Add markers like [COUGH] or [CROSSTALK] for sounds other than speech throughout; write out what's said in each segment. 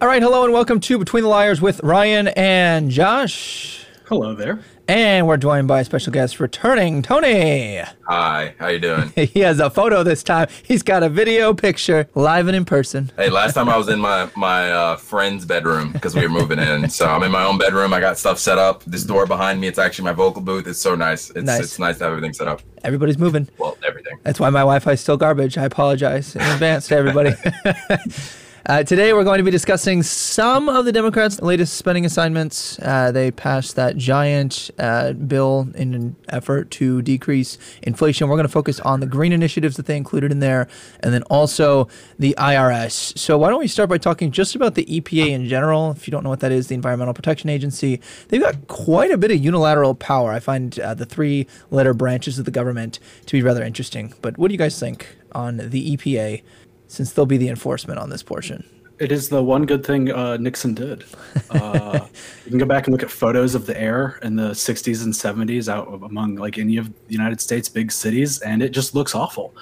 All right, hello and welcome to Between the Liars with Ryan and Josh. Hello there. And we're joined by a special guest returning, Tony. Hi, how you doing? [LAUGHS] he has a photo this time. He's got a video picture, live and in person. Hey, last time I was in my my uh, friend's bedroom because we were moving in. So I'm in my own bedroom. I got stuff set up. This door behind me, it's actually my vocal booth. It's so nice. It's Nice. it's nice to have everything set up. Everybody's moving. Well, everything. That's why my Wi-Fi is still garbage. I apologize in advance to everybody. [LAUGHS] [LAUGHS] Uh, today, we're going to be discussing some of the Democrats' latest spending assignments. Uh, they passed that giant uh, bill in an effort to decrease inflation. We're going to focus on the green initiatives that they included in there, and then also the IRS. So, why don't we start by talking just about the EPA in general? If you don't know what that is, the Environmental Protection Agency, they've got quite a bit of unilateral power. I find uh, the three letter branches of the government to be rather interesting. But what do you guys think on the EPA? Since they'll be the enforcement on this portion. It is the one good thing uh, Nixon did. Uh, [LAUGHS] you can go back and look at photos of the air in the 60s and 70s out among like any of the United States big cities, and it just looks awful.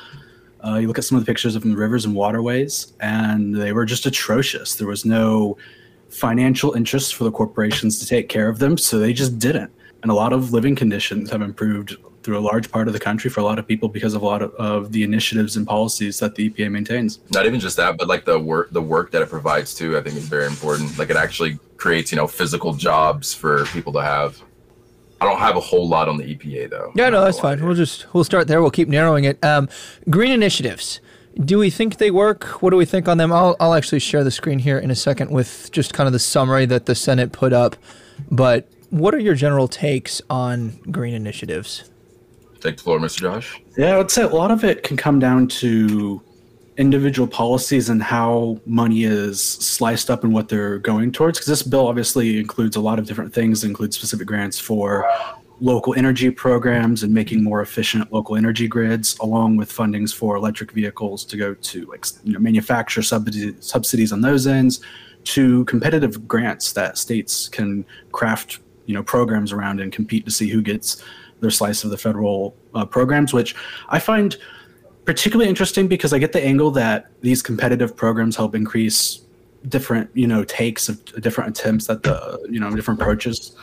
Uh, you look at some of the pictures of the rivers and waterways, and they were just atrocious. There was no financial interest for the corporations to take care of them, so they just didn't. And a lot of living conditions have improved through a large part of the country for a lot of people because of a lot of, of the initiatives and policies that the EPA maintains. Not even just that, but like the work the work that it provides too. I think is very important. Like it actually creates you know physical jobs for people to have. I don't have a whole lot on the EPA though. Yeah, no, that's fine. We'll just we'll start there. We'll keep narrowing it. Um, green initiatives. Do we think they work? What do we think on them? I'll I'll actually share the screen here in a second with just kind of the summary that the Senate put up. But what are your general takes on green initiatives? Take the floor, Mr. Josh. Yeah, I would say a lot of it can come down to individual policies and how money is sliced up and what they're going towards. Because this bill obviously includes a lot of different things, includes specific grants for local energy programs and making more efficient local energy grids, along with fundings for electric vehicles to go to like you know, subsidies, subsidies on those ends, to competitive grants that states can craft you know programs around and compete to see who gets their slice of the federal uh, programs, which I find particularly interesting because I get the angle that these competitive programs help increase different, you know, takes of different attempts at the, you know, different approaches.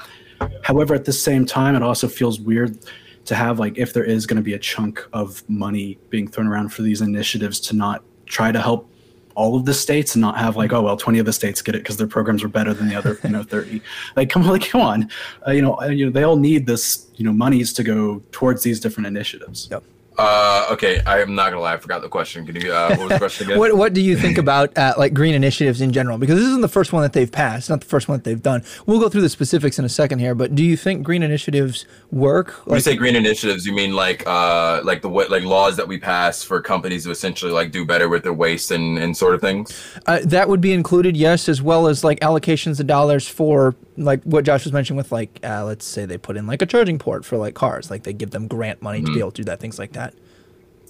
However, at the same time, it also feels weird to have like if there is going to be a chunk of money being thrown around for these initiatives to not try to help all of the states and not have like oh well 20 of the states get it because their programs are better than the other you know 30 [LAUGHS] like come on [LAUGHS] like come on. Uh, you know you know they all need this you know monies to go towards these different initiatives. Yep. Uh, okay, I am not gonna lie. I forgot the question. Can you? Uh, what was the question again? [LAUGHS] What what do you think about uh, like green initiatives in general? Because this isn't the first one that they've passed, not the first one that they've done. We'll go through the specifics in a second here, but do you think green initiatives work? When you say green initiatives, you mean like uh like the wa- like laws that we pass for companies to essentially like do better with their waste and and sort of things. Uh, that would be included, yes, as well as like allocations of dollars for like what Josh was mentioning with like uh, let's say they put in like a charging port for like cars, like they give them grant money to be able to do that, things like that.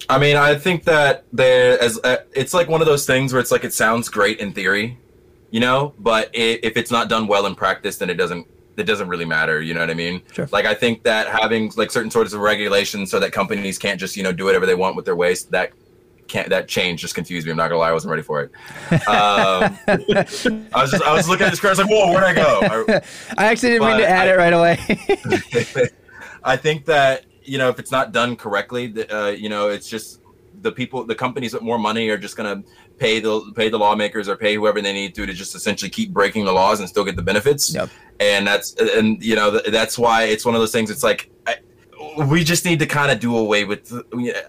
I mean, I think that there as uh, it's like one of those things where it's like it sounds great in theory, you know, but i if it's not done well in practice, then it doesn't it doesn't really matter. You know what I mean? Sure. Like I think that having like certain sorts of regulations so that companies can't just you know do whatever they want with their waste that can't that change just confused me. I'm not gonna lie, I wasn't ready for it. Um, I was just I was looking at this car, I was like, whoa, where'd I go? I- [LAUGHS] I actually didn't mean to add I- it right away. [LAUGHS] I think that you know if it's not done correctly, uh, you know it's just the people, the companies with more money are just gonna pay the pay the lawmakers or pay whoever they need to to just essentially keep breaking the laws and still get the benefits. Yep. And that's and you know th- that's why it's one of those things. It's like. We just need to kind of do away with.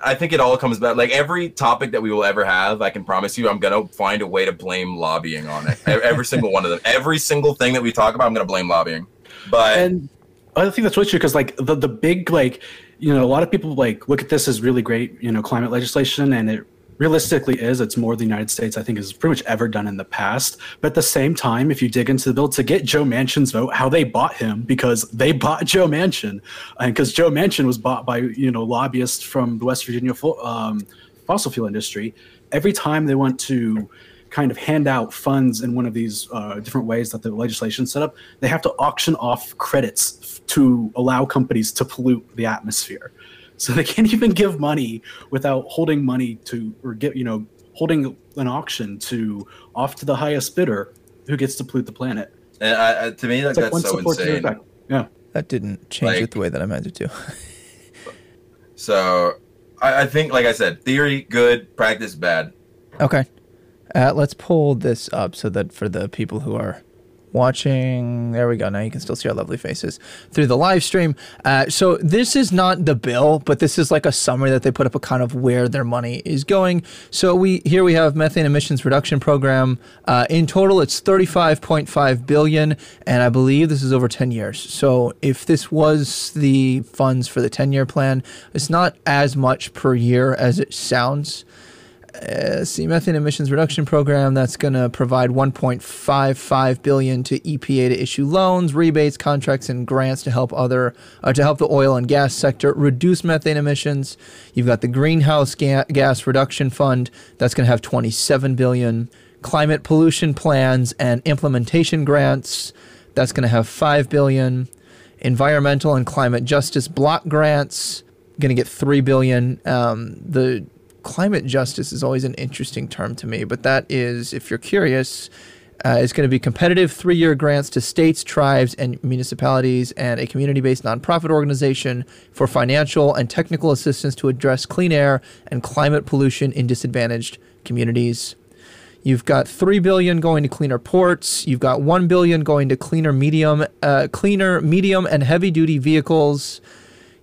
I think it all comes back. Like every topic that we will ever have, I can promise you, I'm gonna find a way to blame lobbying on it. Every single one of them. Every single thing that we talk about, I'm gonna blame lobbying. But and I think that's really true because like the the big like you know a lot of people like look at this as really great you know climate legislation and it realistically is it's more the United States I think has pretty much ever done in the past. But at the same time, if you dig into the bill to get Joe Manchin's vote, how they bought him because they bought [LAUGHS] Joe Manchin, and because Joe Manchin was bought by you know lobbyists from the West Virginia um, fossil fuel industry. Every time they want to kind of hand out funds in one of these uh, different ways that the legislation set up, they have to auction off credits to allow companies to pollute the atmosphere. So they can't even give money without holding money to or get you know holding an auction to off to the highest bidder who gets to pollute the planet. And I, I, to me, like, like that's so supports insane. Yeah. That didn't change it the way that I meant it to. [LAUGHS] So I, I think, like I said, theory good, practice bad. Okay. Uh, let's pull this up so that for the people who are watching, there we go. Now you can still see our lovely faces through the live stream. Uh, so this is not the bill, but this is like a summary that they put up a kind of where their money is going. So we here we have methane emissions reduction program. Uh, in total, it's 35.5 billion, and I believe this is over 10 years. So if this was the funds for the 10 year plan, it's not as much per year as it sounds. Uh, methane emissions reduction program that's going to provide 1.55 billion to EPA to issue loans, rebates, contracts, and grants to help other uh, to help the oil and gas sector reduce methane emissions. You've got the greenhouse ga- gas reduction fund that's going to have 27 billion. Climate pollution plans and implementation grants that's going to have 5 billion. Environmental and climate justice block grants going to get 3 billion. Um, the climate justice is always an interesting term to me, but that is, if you're curious, uh, is going to be competitive three year grants to states, tribes, and municipalities, and a community based nonprofit organization for financial and technical assistance to address clean air and climate pollution in disadvantaged communities. You've got three billion going to cleaner ports. You've got one billion going to cleaner medium, uh, cleaner medium and heavy duty vehicles.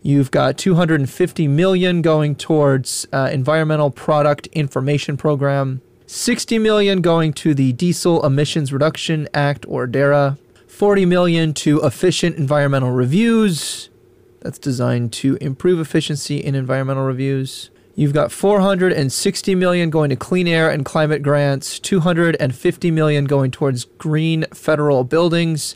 You've got 250 million going towards uh, environmental product information program. 60 million going to the Diesel Emissions Reduction Act or DERA. 40 million to efficient environmental reviews. That's designed to improve efficiency in environmental reviews. You've got 460 million going to clean air and climate grants, 250 million going towards green federal buildings.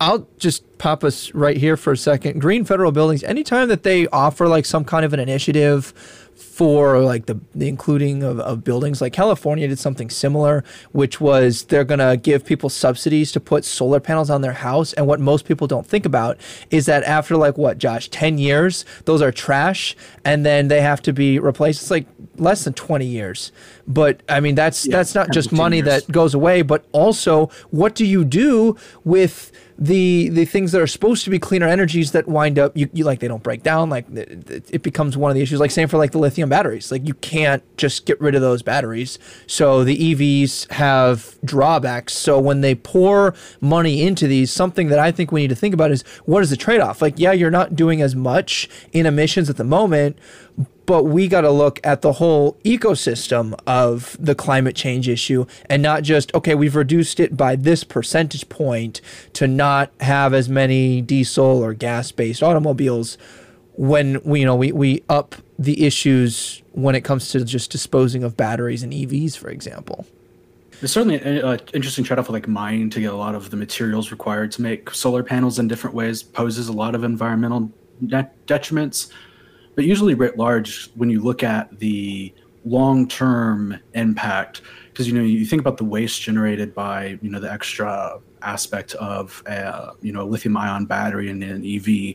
I'll just pop us right here for a second. Green federal buildings, anytime that they offer like some kind of an initiative for like the, the including of, of buildings. Like california did something similar which was they're going to give people subsidies to put solar panels on their house. And what most people don't think about is that after like what josh 10 years those are trash and then they have to be replaced. It's like less than 20 years. But i mean that's Yeah, that's not just money years. that goes away but also what do you do with the the things that are supposed to be cleaner energies that wind up you, you like they don't break down like it, it becomes one of the issues. Like same for like the lithium batteries. Like you can't just get rid of those batteries. So the EVs have drawbacks. So when they pour money into these something that I think we need to think about is what is the trade-off? Like yeah you're not doing as much in emissions at the moment but we got to look at the whole ecosystem of the climate change issue and not just okay we've reduced it by this percentage point to not have as many diesel or gas based automobiles when we you know we, we up the issues when it comes to just disposing of batteries and EVs for example It's certainly an uh, interesting trade-off like mining to get a lot of the materials required to make solar panels in different ways poses a lot of environmental detriments. But usually, writ large, when you look at the long-term impact, because you know you think about the waste generated by you know the extra aspect of a, you know a lithium-ion battery in an EV,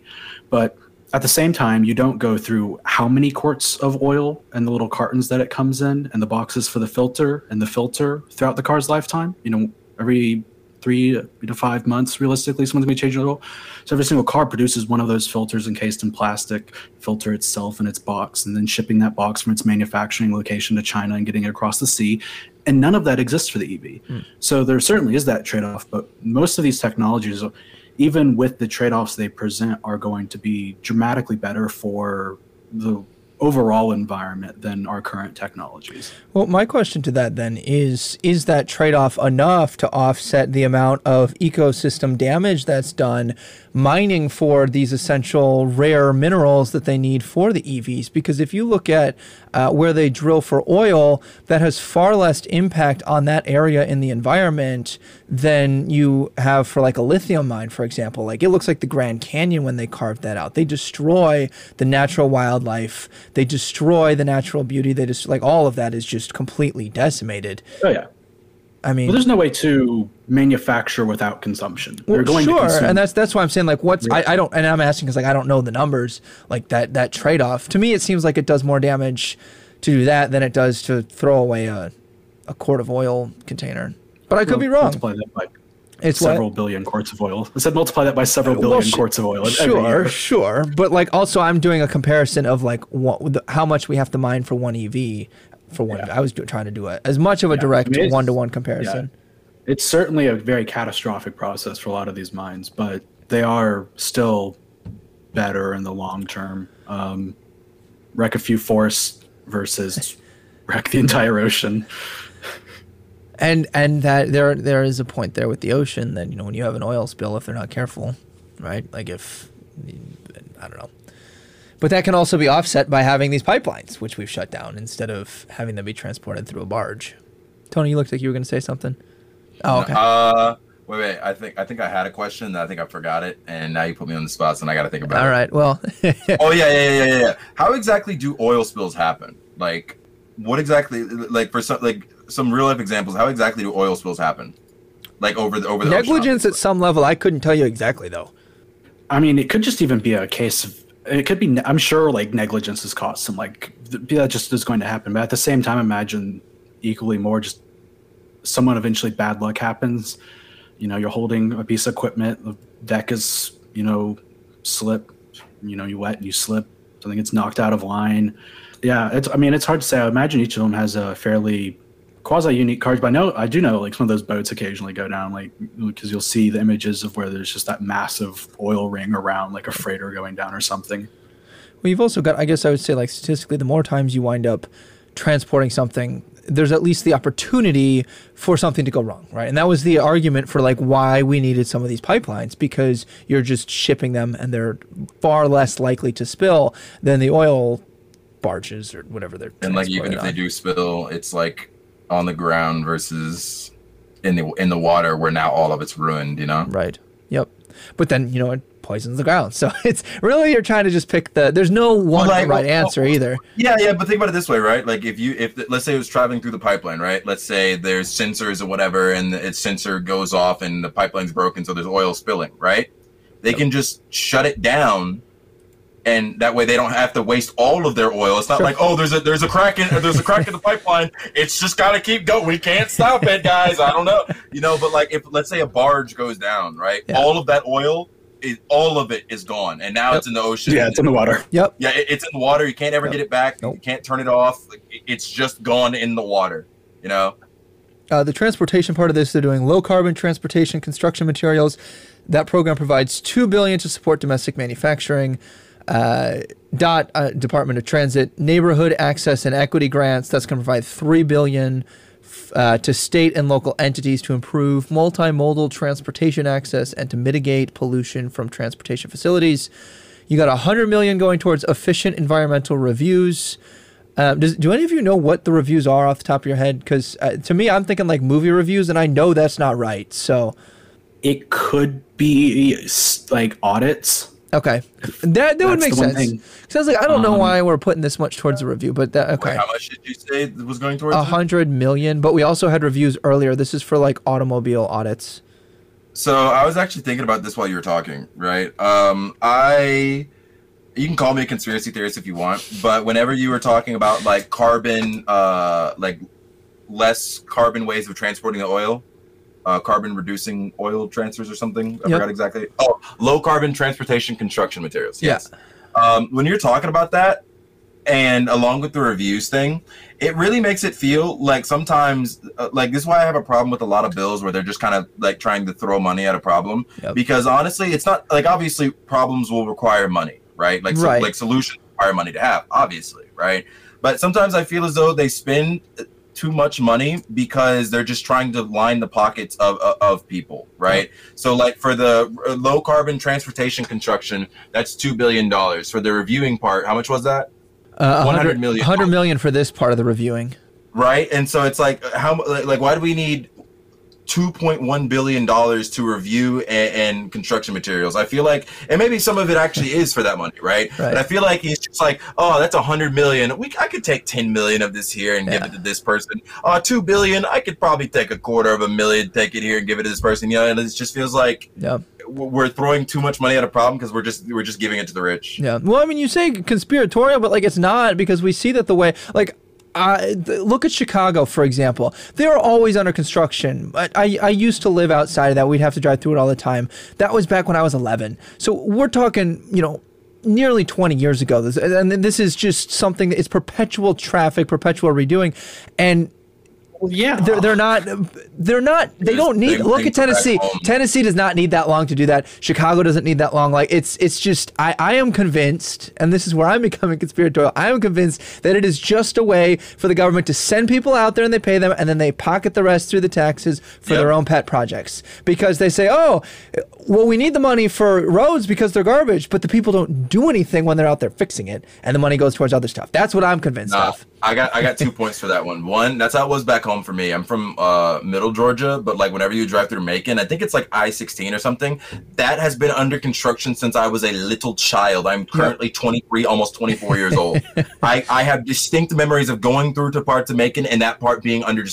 but at the same time, you don't go through how many quarts of oil and the little cartons that it comes in and the boxes for the filter and the filter throughout the car's lifetime. You know, every three to five months, realistically, someone's going to change the oil. So every single car produces one of those filters encased in plastic, filter itself in its box, and then shipping that box from its manufacturing location to China and getting it across the sea. And none of that exists for the EV. Hmm. So there certainly is that trade off, but most of these technologies even with the trade-offs they present are going to be dramatically better for the overall environment than our current technologies. Well, my question to that then is is that trade off enough to offset the amount of ecosystem damage that's done mining for these essential rare minerals that they need for the EVs? Because if you look at uh, where they drill for oil, that has far less impact on that area in the environment than you have for like a lithium mine, for example. Like it looks like the Grand Canyon when they carved that out. They destroy the natural wildlife, they destroy the natural beauty. They just like all of that is just completely decimated. Oh yeah. I mean, Well, there's no way to manufacture without consumption. Going sure, and that's that's why I'm saying like what's I, I don't and I'm asking because like I don't know the numbers like that that trade off. To me, it seems like it does more damage to do that than it does to throw away a a quart of oil container. But I could be wrong. Multiply that by It's several what? billion quarts of oil. I said multiply that by several Well, billion sh- quarts of oil. Sure, sure. But like also, I'm doing a comparison of like what the, how much we have to mine for one EV. For one, Yeah. I was do, trying to do it as much of a direct mean, it's- one to one comparison. It's certainly a very catastrophic process for a lot of these mines, but they are still better in the long term. Um, wreck a few forests versus [LAUGHS] wreck the entire ocean. [LAUGHS] And and that there there is a point there with the ocean that you know when you have an oil spill if they're not careful, right? Like if I don't know. But that can also be offset by having these pipelines, which we've shut down, instead of having them be transported through a barge. Tony, you looked like you were going to say something. Oh, okay. Uh, wait, wait. I think I think I had a question. I think I forgot it, and now you put me on the spot, so I got to think about All it. All right. Well, [LAUGHS] Oh yeah, yeah, yeah, yeah, yeah. How exactly do oil spills happen? Like, what exactly? Like for some, like some real life examples. How exactly do oil spills happen? Like over the over the ocean, negligence at some level. I couldn't tell you exactly though. I mean, it could just even be a case of it could be. I'm sure like negligence has caused some like th- that just is going to happen. But at the same time, imagine equally more just someone eventually bad luck happens. You know, you're holding a piece of equipment. The deck is you know slip. You know, you wet and you slip. Something gets knocked out of line. Yeah, it's. I mean, it's hard to say. I imagine each of them has a fairly quasi unique cards, but I know I do know like some of those boats occasionally go down, like because you'll see the images of where there's just that massive oil ring around like a freighter going down or something. Well, you've also got. I guess I would say like statistically, the more times you wind up transporting something, there's at least the opportunity for something to go wrong, right? And that was the argument for like why we needed some of these pipelines because you're just shipping them and they're far less likely to spill than the oil barges or whatever they're. and like even transported if they do spill, it's like on the ground versus in the in the water, where now all of it's ruined. You know. Right. Yep. But then you know it poisons the ground, [LAUGHS] so it's really you're trying to just pick the. There's no one like, right well, answer well, either. Yeah, yeah, but think about it this way, right? Like if you if let's say it was traveling through the pipeline, right? Let's say there's sensors or whatever, and its sensor goes off and the pipeline's broken, so there's oil spilling, right? They can just shut it down, and that way they don't have to waste all of their oil. It's not Sure. like oh, there's a there's a crack in there's a crack in the pipeline. It's just got to keep going. We can't stop it, guys. I don't know, you know. But like if let's say a barge goes down, right? Yeah. All of that oil. Is, all of it is gone, and now Yep. it's in the ocean. Yeah, it's in the water. Yep. Yeah, it, it's in the water. You can't ever Nope. get it back. Nope. You can't turn it off. It's just gone in the water. You know. Uh, the transportation part of this, they're doing low carbon transportation construction materials. That program provides two billion to support domestic manufacturing. Uh, dot uh, Department of Transit neighborhood access and equity grants. That's going to provide three billion uh, to state and local entities to improve multimodal transportation access and to mitigate pollution from transportation facilities. You got a hundred million going towards efficient environmental reviews. Um, does, do any of you know what the reviews are off the top of your head? Because uh, to me, I'm thinking like movie reviews, and I know that's not right. So, It could be like audits. Okay, that that would make sense. Because I was like, I don't know Um, why we're putting this much towards a review, but that, okay, Wait, how much did you say was going towards? a hundred million. But we also had reviews earlier. This is for like automobile audits. So I was actually thinking about this while you were talking, right? Um, I, you can call me a conspiracy theorist if you want, but whenever you were talking about like carbon, uh, like less carbon ways of transporting the oil, uh, carbon reducing oil transfers or something. I Yep. forgot exactly. Oh, low carbon transportation construction materials. Yeah. Yes. Um, when you're talking about that, and along with the reviews thing, it really makes it feel like sometimes, uh, like this is why I have a problem with a lot of bills where they're just kind of like trying to throw money at a problem. Yep. Because honestly, it's not like obviously problems will require money, right? Like so- like solutions require money to have, obviously, right? But sometimes I feel as though they spend too much money because they're just trying to line the pockets of of, of people, right? So like for the low carbon transportation construction, that's two billion dollars. For the reviewing part, how much was that? Uh, 100 million. 100 million for this part of the reviewing. right? And so it's like how like, like why do we need 2.1 billion dollars to review and, and construction materials? I feel like, and maybe some of it actually is for that money, right? Right. But I feel like he's just like, oh, that's a hundred million. We I could take 10 million of this here and give it to this person. Uh, two billion. I could probably take a quarter of a million, take it here and give it to this person. You know, and it just feels like Yeah. we're throwing too much money at a problem because we're just we're just giving it to the rich. Yeah. Well, I mean, you say conspiratorial, but like it's not because we see that the way, like, uh, th- look at Chicago, for example. They're always under construction. I, I, I used to live outside of that. We'd have to drive through it all the time. That was back when I was 11. So we're talking, you know, nearly 20 years ago. This, and this is just something that it's perpetual traffic, perpetual redoing. And yeah, they're, they're not they're not they don't need They look at Tennessee. Tennessee does not need that long to do that. Chicago doesn't need that long. Like it's it's just I, I am convinced, and this is where I'm [LAUGHS] becoming conspiratorial. I am convinced that it is just a way for the government to send people out there and they pay them and then they pocket the rest through the taxes for Yep. their own pet projects. Because they say, Oh, well we need the money for roads because they're garbage, but the people don't do anything when they're out there fixing it and the money goes towards other stuff. That's what I'm convinced Nah, of. I got I got two points for that one. One, that's how it was back home for me. I'm from uh, Middle Georgia, but like whenever you drive through Macon, I think it's like I-16 or something. That has been under construction since I was a little child. I'm currently 23, almost 24 years old. [LAUGHS] I, I have distinct memories of going through to parts of Macon and that part being under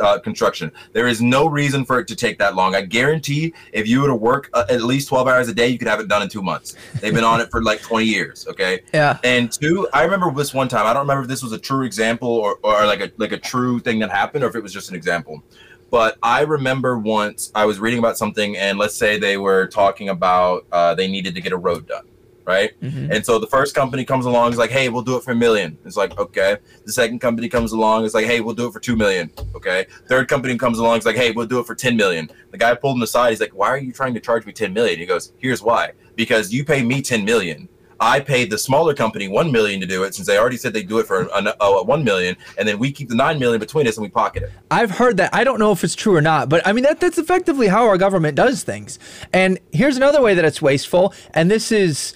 uh, construction. There is no reason for it to take that long. I guarantee if you were to work uh, at least 12 hours a day, you could have it done in two months. They've been on it for like 20 years. Okay. Yeah. And two, I remember this one time. I don't remember if this was a true example or, or like a like a true thing that happened, if it was just an example. But I remember once I was reading about something, and let's say they were talking about uh, they needed to get a road done, right? Mhm. And so the first company comes along, is like, "Hey, we'll do it for a million. It's like, okay. The second company comes along, is like, "Hey, we'll do it for two million. Okay. Third company comes along, is like, "Hey, we'll do it for ten million. The guy pulled him aside. He's like, "Why are you trying to charge me ten million? He goes, "Here's why. Because you pay me ten million. I paid the smaller company one million to do it since they already said they'd do it for an, uh, one million, and then we keep the nine million between us and we pocket it. I've heard that. I don't know if it's true or not, but I mean that that's effectively how our government does things. And here's another way that it's wasteful, and this is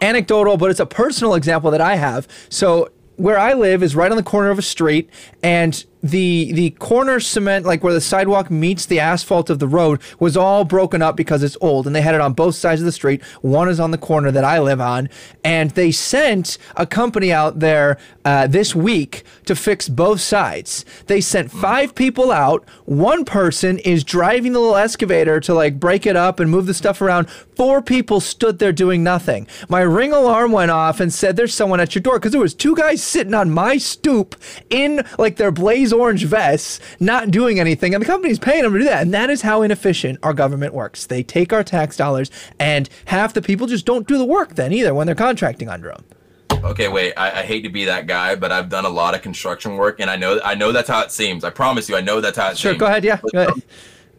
anecdotal, but it's a personal example that I have. So where I live is right on the corner of a street, and the the corner cement, like where the sidewalk meets the asphalt of the road, was all broken up because it's old, and they had it on both sides of the street. One is on the corner that I live on, and they sent a company out there uh, this week to fix both sides. They sent five people out. One person is driving the little excavator to like break it up and move the stuff around. Four people stood there doing nothing. My ring alarm went off and said, "There's someone at your door," because there was two guys sitting on my stoop in like their blaze orange vests, not doing anything, and the company's paying them to do that. And that is how inefficient our government works. They take our tax dollars, and half the people just don't do the work then either when they're contracting under them. Okay, wait. I, I hate to be that guy, but I've done a lot of construction work, and I know I know that's how it seems. I promise you, I know that's how it Sure, seems. go ahead. Yeah, But, go ahead.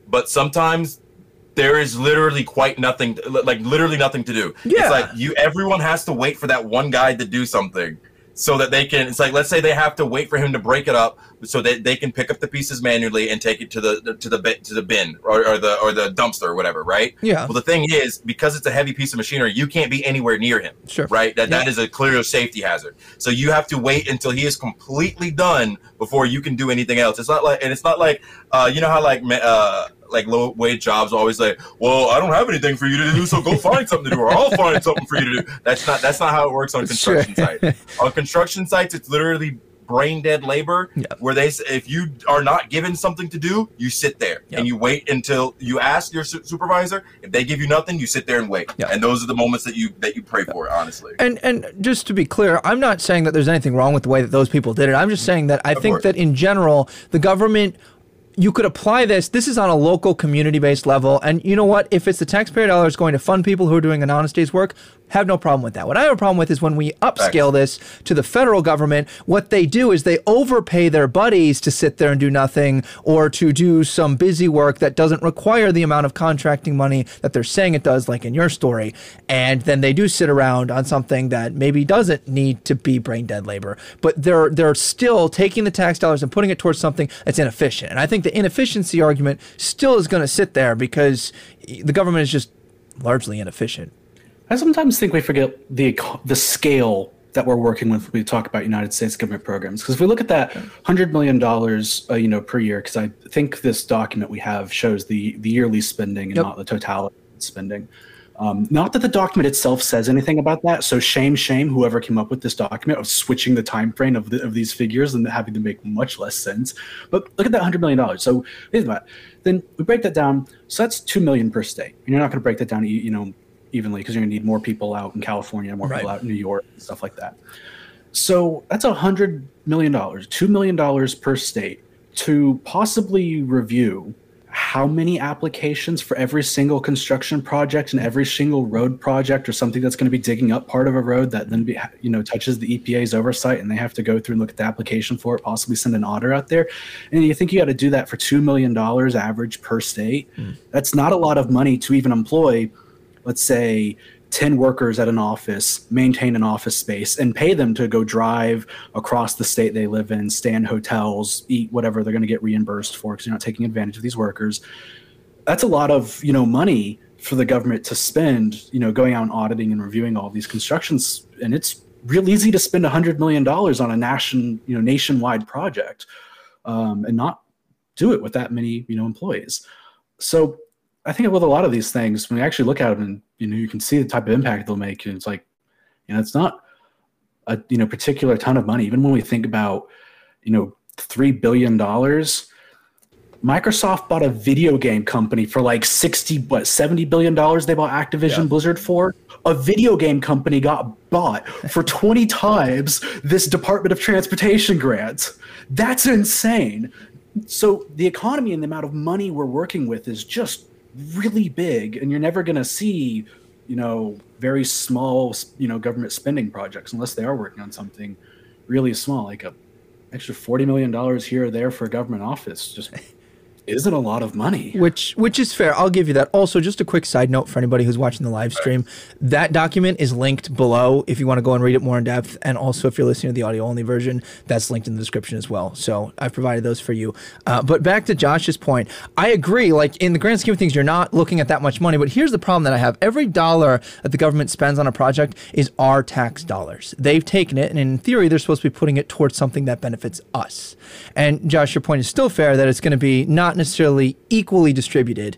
but sometimes there is literally quite nothing, like literally nothing to do. Yeah. It's like you. Everyone has to wait for that one guy to do something, so that they can. It's like let's say they have to wait for him to break it up, so that they can pick up the pieces manually and take it to the to the to the bin or, or the or the dumpster or whatever, right? Yeah. Well, the thing is, because it's a heavy piece of machinery, you can't be anywhere near him. Sure. Right. That that Yeah. is a clear safety hazard. So you have to wait until he is completely done before you can do anything else. It's not like, and it's not like, uh, you know how like, uh, like low wage jobs always like, well, I don't have anything for you to do, so go find something to do, or I'll find something for you to do. That's not that's not how it works on Sure. construction sites. On construction sites, it's literally brain dead labor Yep. where they if you are not given something to do you sit there and you wait until you ask your su- supervisor if they give you nothing you sit there and wait Yep. and those are the moments that you that you pray for honestly And and just to be clear, I'm not saying that there's anything wrong with the way that those people did it. I'm just saying that I think course. that in general, the government you could apply this. This is on a local community based level. And you know what? If it's the taxpayer dollars going to fund people who are doing an honest day's work, have no problem with that. What I have a problem with is when we upscale this to the federal government, what they do is they overpay their buddies to sit there and do nothing or to do some busy work that doesn't require the amount of contracting money that they're saying it does, like in your story. And then they do sit around on something that maybe doesn't need to be brain dead labor, but they're they're still taking the tax dollars and putting it towards something that's inefficient. And I think the inefficiency argument still is going to sit there because the government is just largely inefficient. I sometimes think we forget the the scale that we're working with when we talk about United States government programs. Because if we look at that hundred million dollars, uh, you know, per year, because I think this document we have shows the the yearly spending and Yep. not the totality of spending. Um, not that the document itself says anything about that. So shame, shame, whoever came up with this document of switching the time frame of, the, of these figures and having to make much less sense. But look at that hundred million dollars. So think about it. Then we break that down. So that's two million per state. And you're not going to break that down, you you know, evenly because you're going to need more people out in California, more people out in New York, and stuff like that. So that's a hundred million dollars, two million dollars per state to possibly review how many applications for every single construction project and every single road project or something that's going to be digging up part of a road that then be, you know touches the EPA's oversight and they have to go through and look at the application for it possibly send an auditor out there and you think you got to do that for 2 million dollars average per state mm. that's not a lot of money to even employ let's say 10 workers at an office maintain an office space and pay them to go drive across the state they live in stay in hotels eat whatever they're going to get reimbursed for because you're not taking advantage of these workers. That's a lot of you know money for the government to spend you know going out and auditing and reviewing all these constructions and it's real easy to spend $100 million on a nation you know nationwide project um, and not do it with that many you know employees. So I think with a lot of these things, when you actually look at them and you know you can see the type of impact they'll make, and it's like, you know, it's not a you know particular ton of money. Even when we think about, you know, three billion dollars, Microsoft bought a video game company for like sixty what seventy billion dollars. They bought Activision yeah. Blizzard for. A video game company got bought for [LAUGHS] twenty times this Department of Transportation grant. That's insane. So the economy and the amount of money we're working with is just really big and you're never going to see you know very small you know government spending projects unless they are working on something really small like a extra 40 million dollars here or there for a government office. Just [LAUGHS] isn't a lot of money. Which which is fair. I'll give you that. Also, just a quick side note for anybody who's watching the live stream, that document is linked below if you want to go and read it more in depth. And also, if you're listening to the audio only version, that's linked in the description as well. So I've provided those for you. Uh, but back to Josh's point, I agree. Like in the grand scheme of things, you're not looking at that much money. But here's the problem that I have: every dollar that the government spends on a project is our tax dollars. They've taken it, and in theory, they're supposed to be putting it towards something that benefits us. And Josh, your point is still fair that it's going to be not necessarily equally distributed.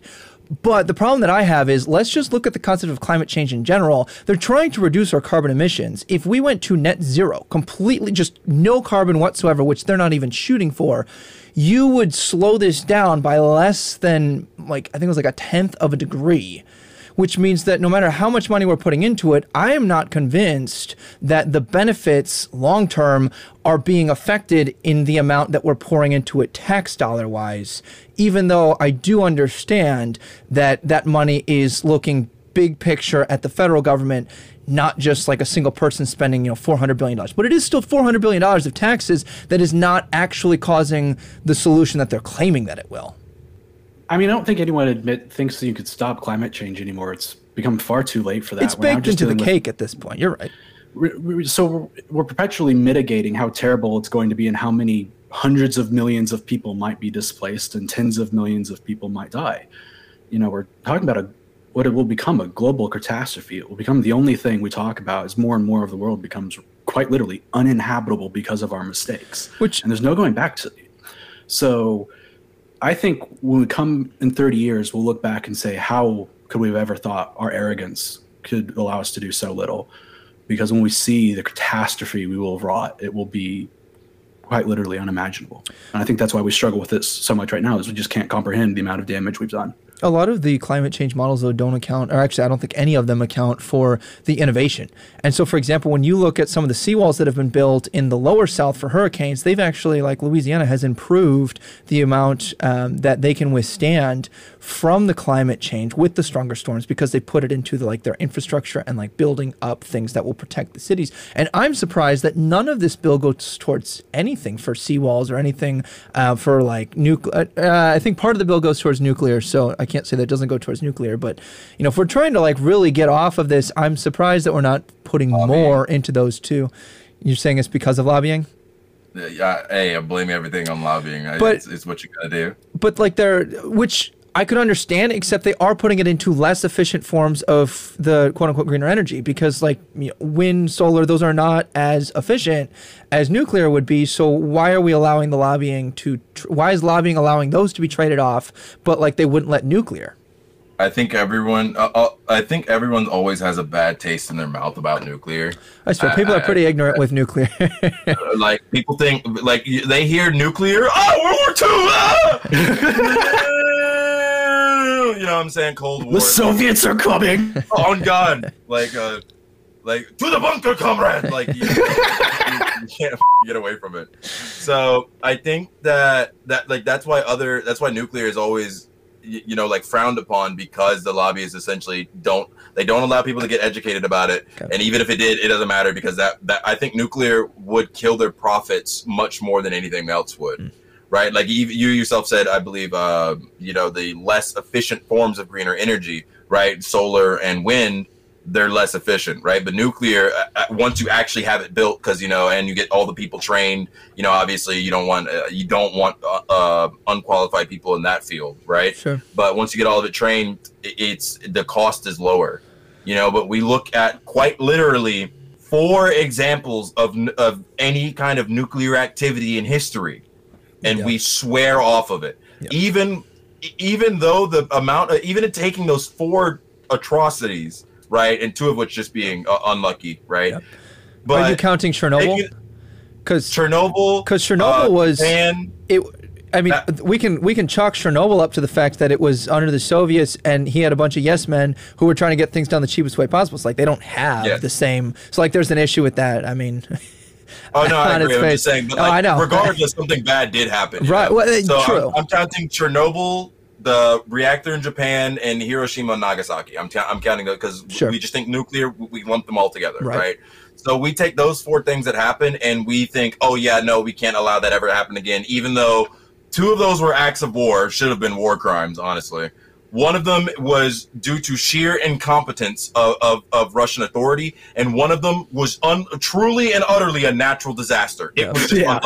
But the problem that I have is let's just look at the concept of climate change in general. They're trying to reduce our carbon emissions. If we went to net zero, completely just no carbon whatsoever, which they're not even shooting for, you would slow this down by less than like I think it was like a tenth of a degree which means that no matter how much money we're putting into it, I am not convinced that the benefits long term are being affected in the amount that we're pouring into it tax dollar wise, even though I do understand that that money is looking big picture at the federal government not just like a single person spending, you know, $400 billion. But it is still $400 billion of taxes that is not actually causing the solution that they're claiming that it will. I mean, I don't think anyone admit thinks that you could stop climate change anymore. It's become far too late for that. It's baked into the cake at this point. You're right. so we're, we're perpetually mitigating how terrible it's going to be and how many hundreds of millions of people might be displaced and tens of millions of people might die. You know, we're talking about a what it will become a global catastrophe. It will become the only thing we talk about as more and more of the world becomes quite literally uninhabitable because of our mistakes. Which and there's no going back to. So I think when we come in 30 years, we'll look back and say, how could we have ever thought our arrogance could allow us to do so little? Because when we see the catastrophe we will have wrought, it will be quite literally unimaginable. And I think that's why we struggle with this so much right now, is we just can't comprehend the amount of damage we've done. A lot of the climate change models, though, don't account, or actually, I don't think any of them account for the innovation. And so, for example, when you look at some of the seawalls that have been built in the lower south for hurricanes, they've actually, like Louisiana, has improved the amount um, that they can withstand from the climate change with the stronger storms because they put it into the, like their infrastructure and like building up things that will protect the cities. And I'm surprised that none of this bill goes towards anything for seawalls or anything uh, for like nuclear. Uh, I think part of the bill goes towards nuclear, so I can't say that doesn't go towards nuclear. But you know, if we're trying to like really get off of this, I'm surprised that we're not putting lobbying. more into those two. You're saying it's because of lobbying? Yeah, hey, I blame everything on lobbying. But it's, it's what you gotta do. But like they're which I could understand, except they are putting it into less efficient forms of the quote unquote greener energy because, like, you know, wind, solar, those are not as efficient as nuclear would be. So, why are we allowing the lobbying to, tr- why is lobbying allowing those to be traded off, but like they wouldn't let nuclear? I think everyone, uh, uh I think everyone always has a bad taste in their mouth about nuclear. I swear, people I, are pretty I, ignorant I, with nuclear. [LAUGHS] like people think, like they hear nuclear, oh, World War II. Ah! [LAUGHS] you know what I'm saying? Cold War. The Soviets are coming. [LAUGHS] on God. Like, uh, like to the bunker, comrade. Like you, you, you can't [LAUGHS] get away from it. So I think that that like that's why other that's why nuclear is always you know like frowned upon because the lobbyists essentially don't they don't allow people to get educated about it okay. and even if it did it doesn't matter because that that i think nuclear would kill their profits much more than anything else would mm. Right like you, you yourself said i believe uh, you know the less efficient forms of greener energy right solar and wind they're less efficient, right? But nuclear, uh, uh once you actually have it built, because you know, and you get all the people trained, you know, obviously you don't want uh, you don't want uh, uh, unqualified people in that field, right? Sure. But once you get all of it trained, it's the cost is lower, you know. But we look at quite literally four examples of of any kind of nuclear activity in history, and yeah. we swear off of it, yeah. even even though the amount, of, even taking those four atrocities right? And two of which just being uh, unlucky, right? Yep. But Are you counting Chernobyl? Because Chernobyl, because Chernobyl uh, was and it. I mean, that, we can we can chalk Chernobyl up to the fact that it was under the Soviets, and he had a bunch of yes men who were trying to get things done the cheapest way possible. It's like they don't have yes. the same. So like, there's an issue with that. I mean. [LAUGHS] Oh no, [LAUGHS] I agree. I'm just saying, but oh, like, oh, I know. regardless, something bad did happen. Right. Well, so true. I'm, I'm counting Chernobyl, the reactor in Japan and Hiroshima and Nagasaki. I'm, t- I'm counting because sure. we just think nuclear, we lump them all together, right. right. So we take those four things that happen and we think, oh, yeah, no, we can't allow that ever to happen again, even though two of those were acts of war, should have been war crimes, honestly. One of them was due to sheer incompetence of, of, of Russian authority, and one of them was un- truly and utterly a natural disaster. It yeah. was just yeah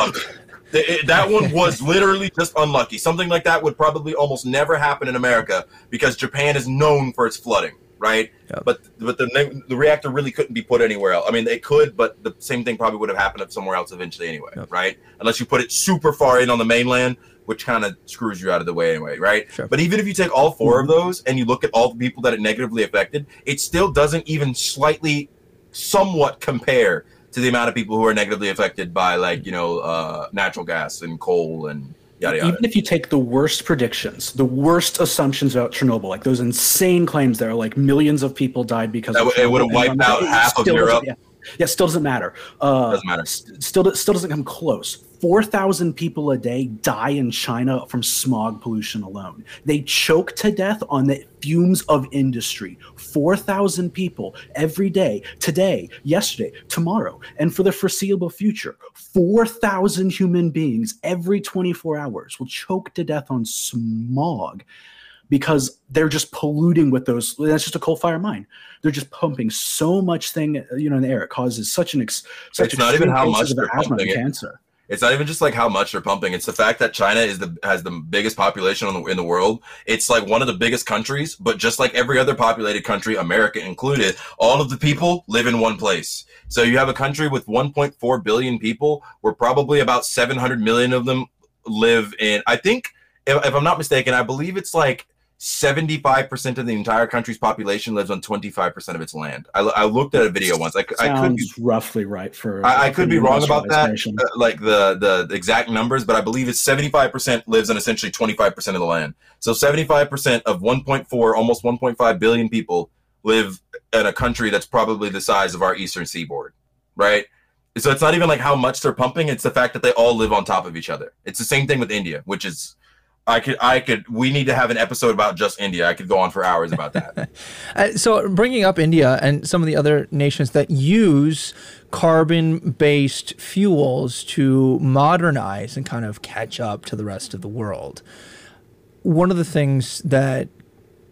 that one was [LAUGHS] literally just unlucky. Something like that would probably almost never happen in America because Japan is known for its flooding, right? Yep. But but the the reactor really couldn't be put anywhere else. I mean, they could, but the same thing probably would have happened somewhere else eventually anyway, yep. right? Unless you put it super far in on the mainland, which kind of screws you out of the way anyway, right? Sure. But even if you take all 4 of those and you look at all the people that it negatively affected, it still doesn't even slightly, somewhat compare to the amount of people who are negatively affected by like you know uh, natural gas and coal and yada yada. Even if you take the worst predictions, the worst assumptions about Chernobyl, like those insane claims there, like millions of people died because that, of it would have wiped out half of Europe. Yeah, yeah, still doesn't matter. Uh, doesn't matter. Still, still doesn't come close. 4,000 people a day die in China from smog pollution alone. They choke to death on the fumes of industry. 4,000 people every day, today, yesterday, tomorrow, and for the foreseeable future. 4,000 human beings every 24 hours will choke to death on smog because they're just polluting with those. That's just a coal fire mine. They're just pumping so much thing, you know, in the air. It causes such an ex, such it's not even how much they're and cancer. It's not even just like how much they're pumping. It's the fact that China is the has the biggest population the, in the world. It's like one of the biggest countries, but just like every other populated country, America included, all of the people live in one place. So you have a country with 1.4 billion people, where probably about 700 million of them live in. I think, if, if I'm not mistaken, I believe it's like 75% of the entire country's population lives on 25% of its land. I, I looked at a video once. I, I could be roughly right for. I, I could be wrong about that, uh, like the, the exact numbers, but I believe it's 75% lives on essentially 25% of the land. So 75% of 1.4, almost 1.5 billion people live in a country that's probably the size of our eastern seaboard, right? So it's not even like how much they're pumping; it's the fact that they all live on top of each other. It's the same thing with India, which is I could, I could. We need to have an episode about just India. I could go on for hours about that. [LAUGHS] uh, so, bringing up India and some of the other nations that use carbon-based fuels to modernize and kind of catch up to the rest of the world. One of the things that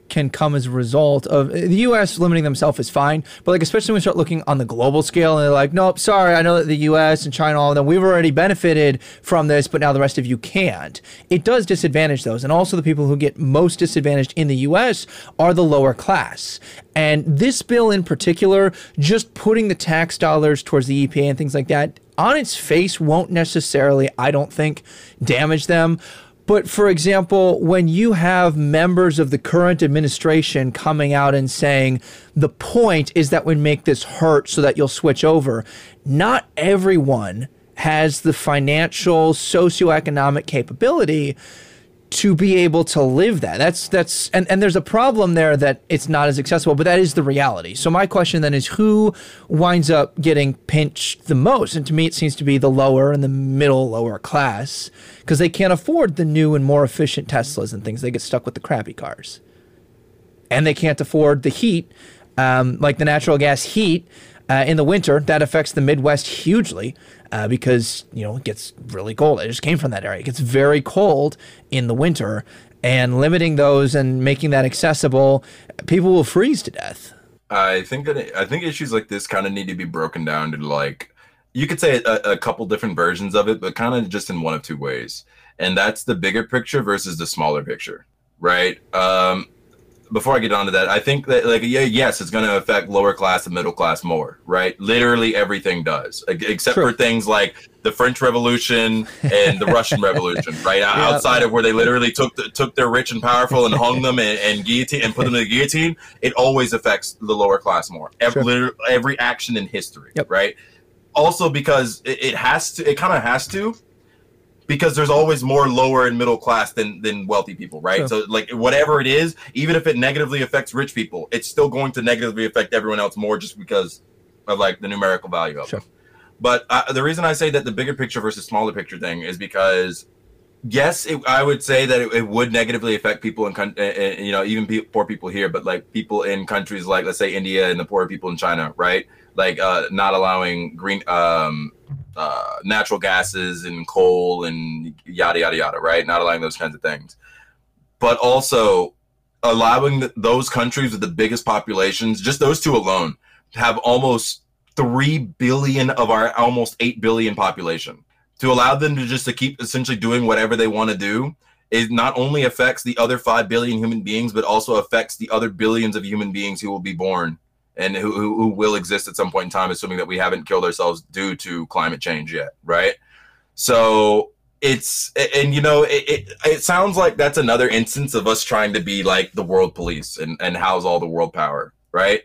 can come as a result of the U.S. limiting themselves is fine, but like especially when we start looking on the global scale and they're like, nope, sorry, I know that the U.S. and China, all of them, we've already benefited from this, but now the rest of you can't. It does disadvantage those, and also the people who get most disadvantaged in the U.S. are the lower class. And this bill in particular, just putting the tax dollars towards the EPA and things like that, on its face won't necessarily, I don't think, damage them. But for example, when you have members of the current administration coming out and saying the point is that we make this hurt so that you'll switch over, not everyone has the financial, socioeconomic capability to be able to live that. That's that's and, and there's a problem there that it's not as accessible, but that is the reality. So my question then is who winds up getting pinched the most? And to me it seems to be the lower and the middle lower class because they can't afford the new and more efficient Teslas and things. They get stuck with the crappy cars. And they can't afford the heat, um, like the natural gas heat uh, in the winter. That affects the Midwest hugely uh, because you know it gets really cold. I just came from that area. It gets very cold in the winter, and limiting those and making that accessible, people will freeze to death. I think that I think issues like this kind of need to be broken down to like you could say a, a couple different versions of it, but kind of just in one of two ways, and that's the bigger picture versus the smaller picture, right? Um, before I get onto that, I think that like yeah, yes, it's going to affect lower class and middle class more, right? Literally everything does, except True. for things like the French Revolution and the Russian [LAUGHS] Revolution, right? yeah. Outside of where they literally took the, took their rich and powerful and hung them and, and guillotine and put them in the guillotine, it always affects the lower class more. Every, every action in history, yep. right? Also because it, it has to, it kind of has to, because there's always more lower and middle class than than wealthy people, right? Sure. So like whatever it is, even if it negatively affects rich people, it's still going to negatively affect everyone else more just because of like the numerical value of sure. it. But uh, the reason I say that the bigger picture versus smaller picture thing is because yes, it, I would say that it, it, would negatively affect people in, uh, you know, even pe- poor people here, but like people in countries like, let's say, India and the poor people in China, right? Like uh, not allowing green um, uh, natural gases and coal and yada yada yada, right? Not allowing those kinds of things, but also allowing the, those countries with the biggest populations, just those two alone, have almost three billion of our almost eight billion population. To allow them to just to keep essentially doing whatever they want to do, it not only affects the other 5 billion human beings but also affects the other billions of human beings who will be born and who, who, who will exist at some point in time, assuming that we haven't killed ourselves due to climate change yet, right? So it's and you know it, it, it sounds like that's another instance of us trying to be like the world police and and house all the world power, right?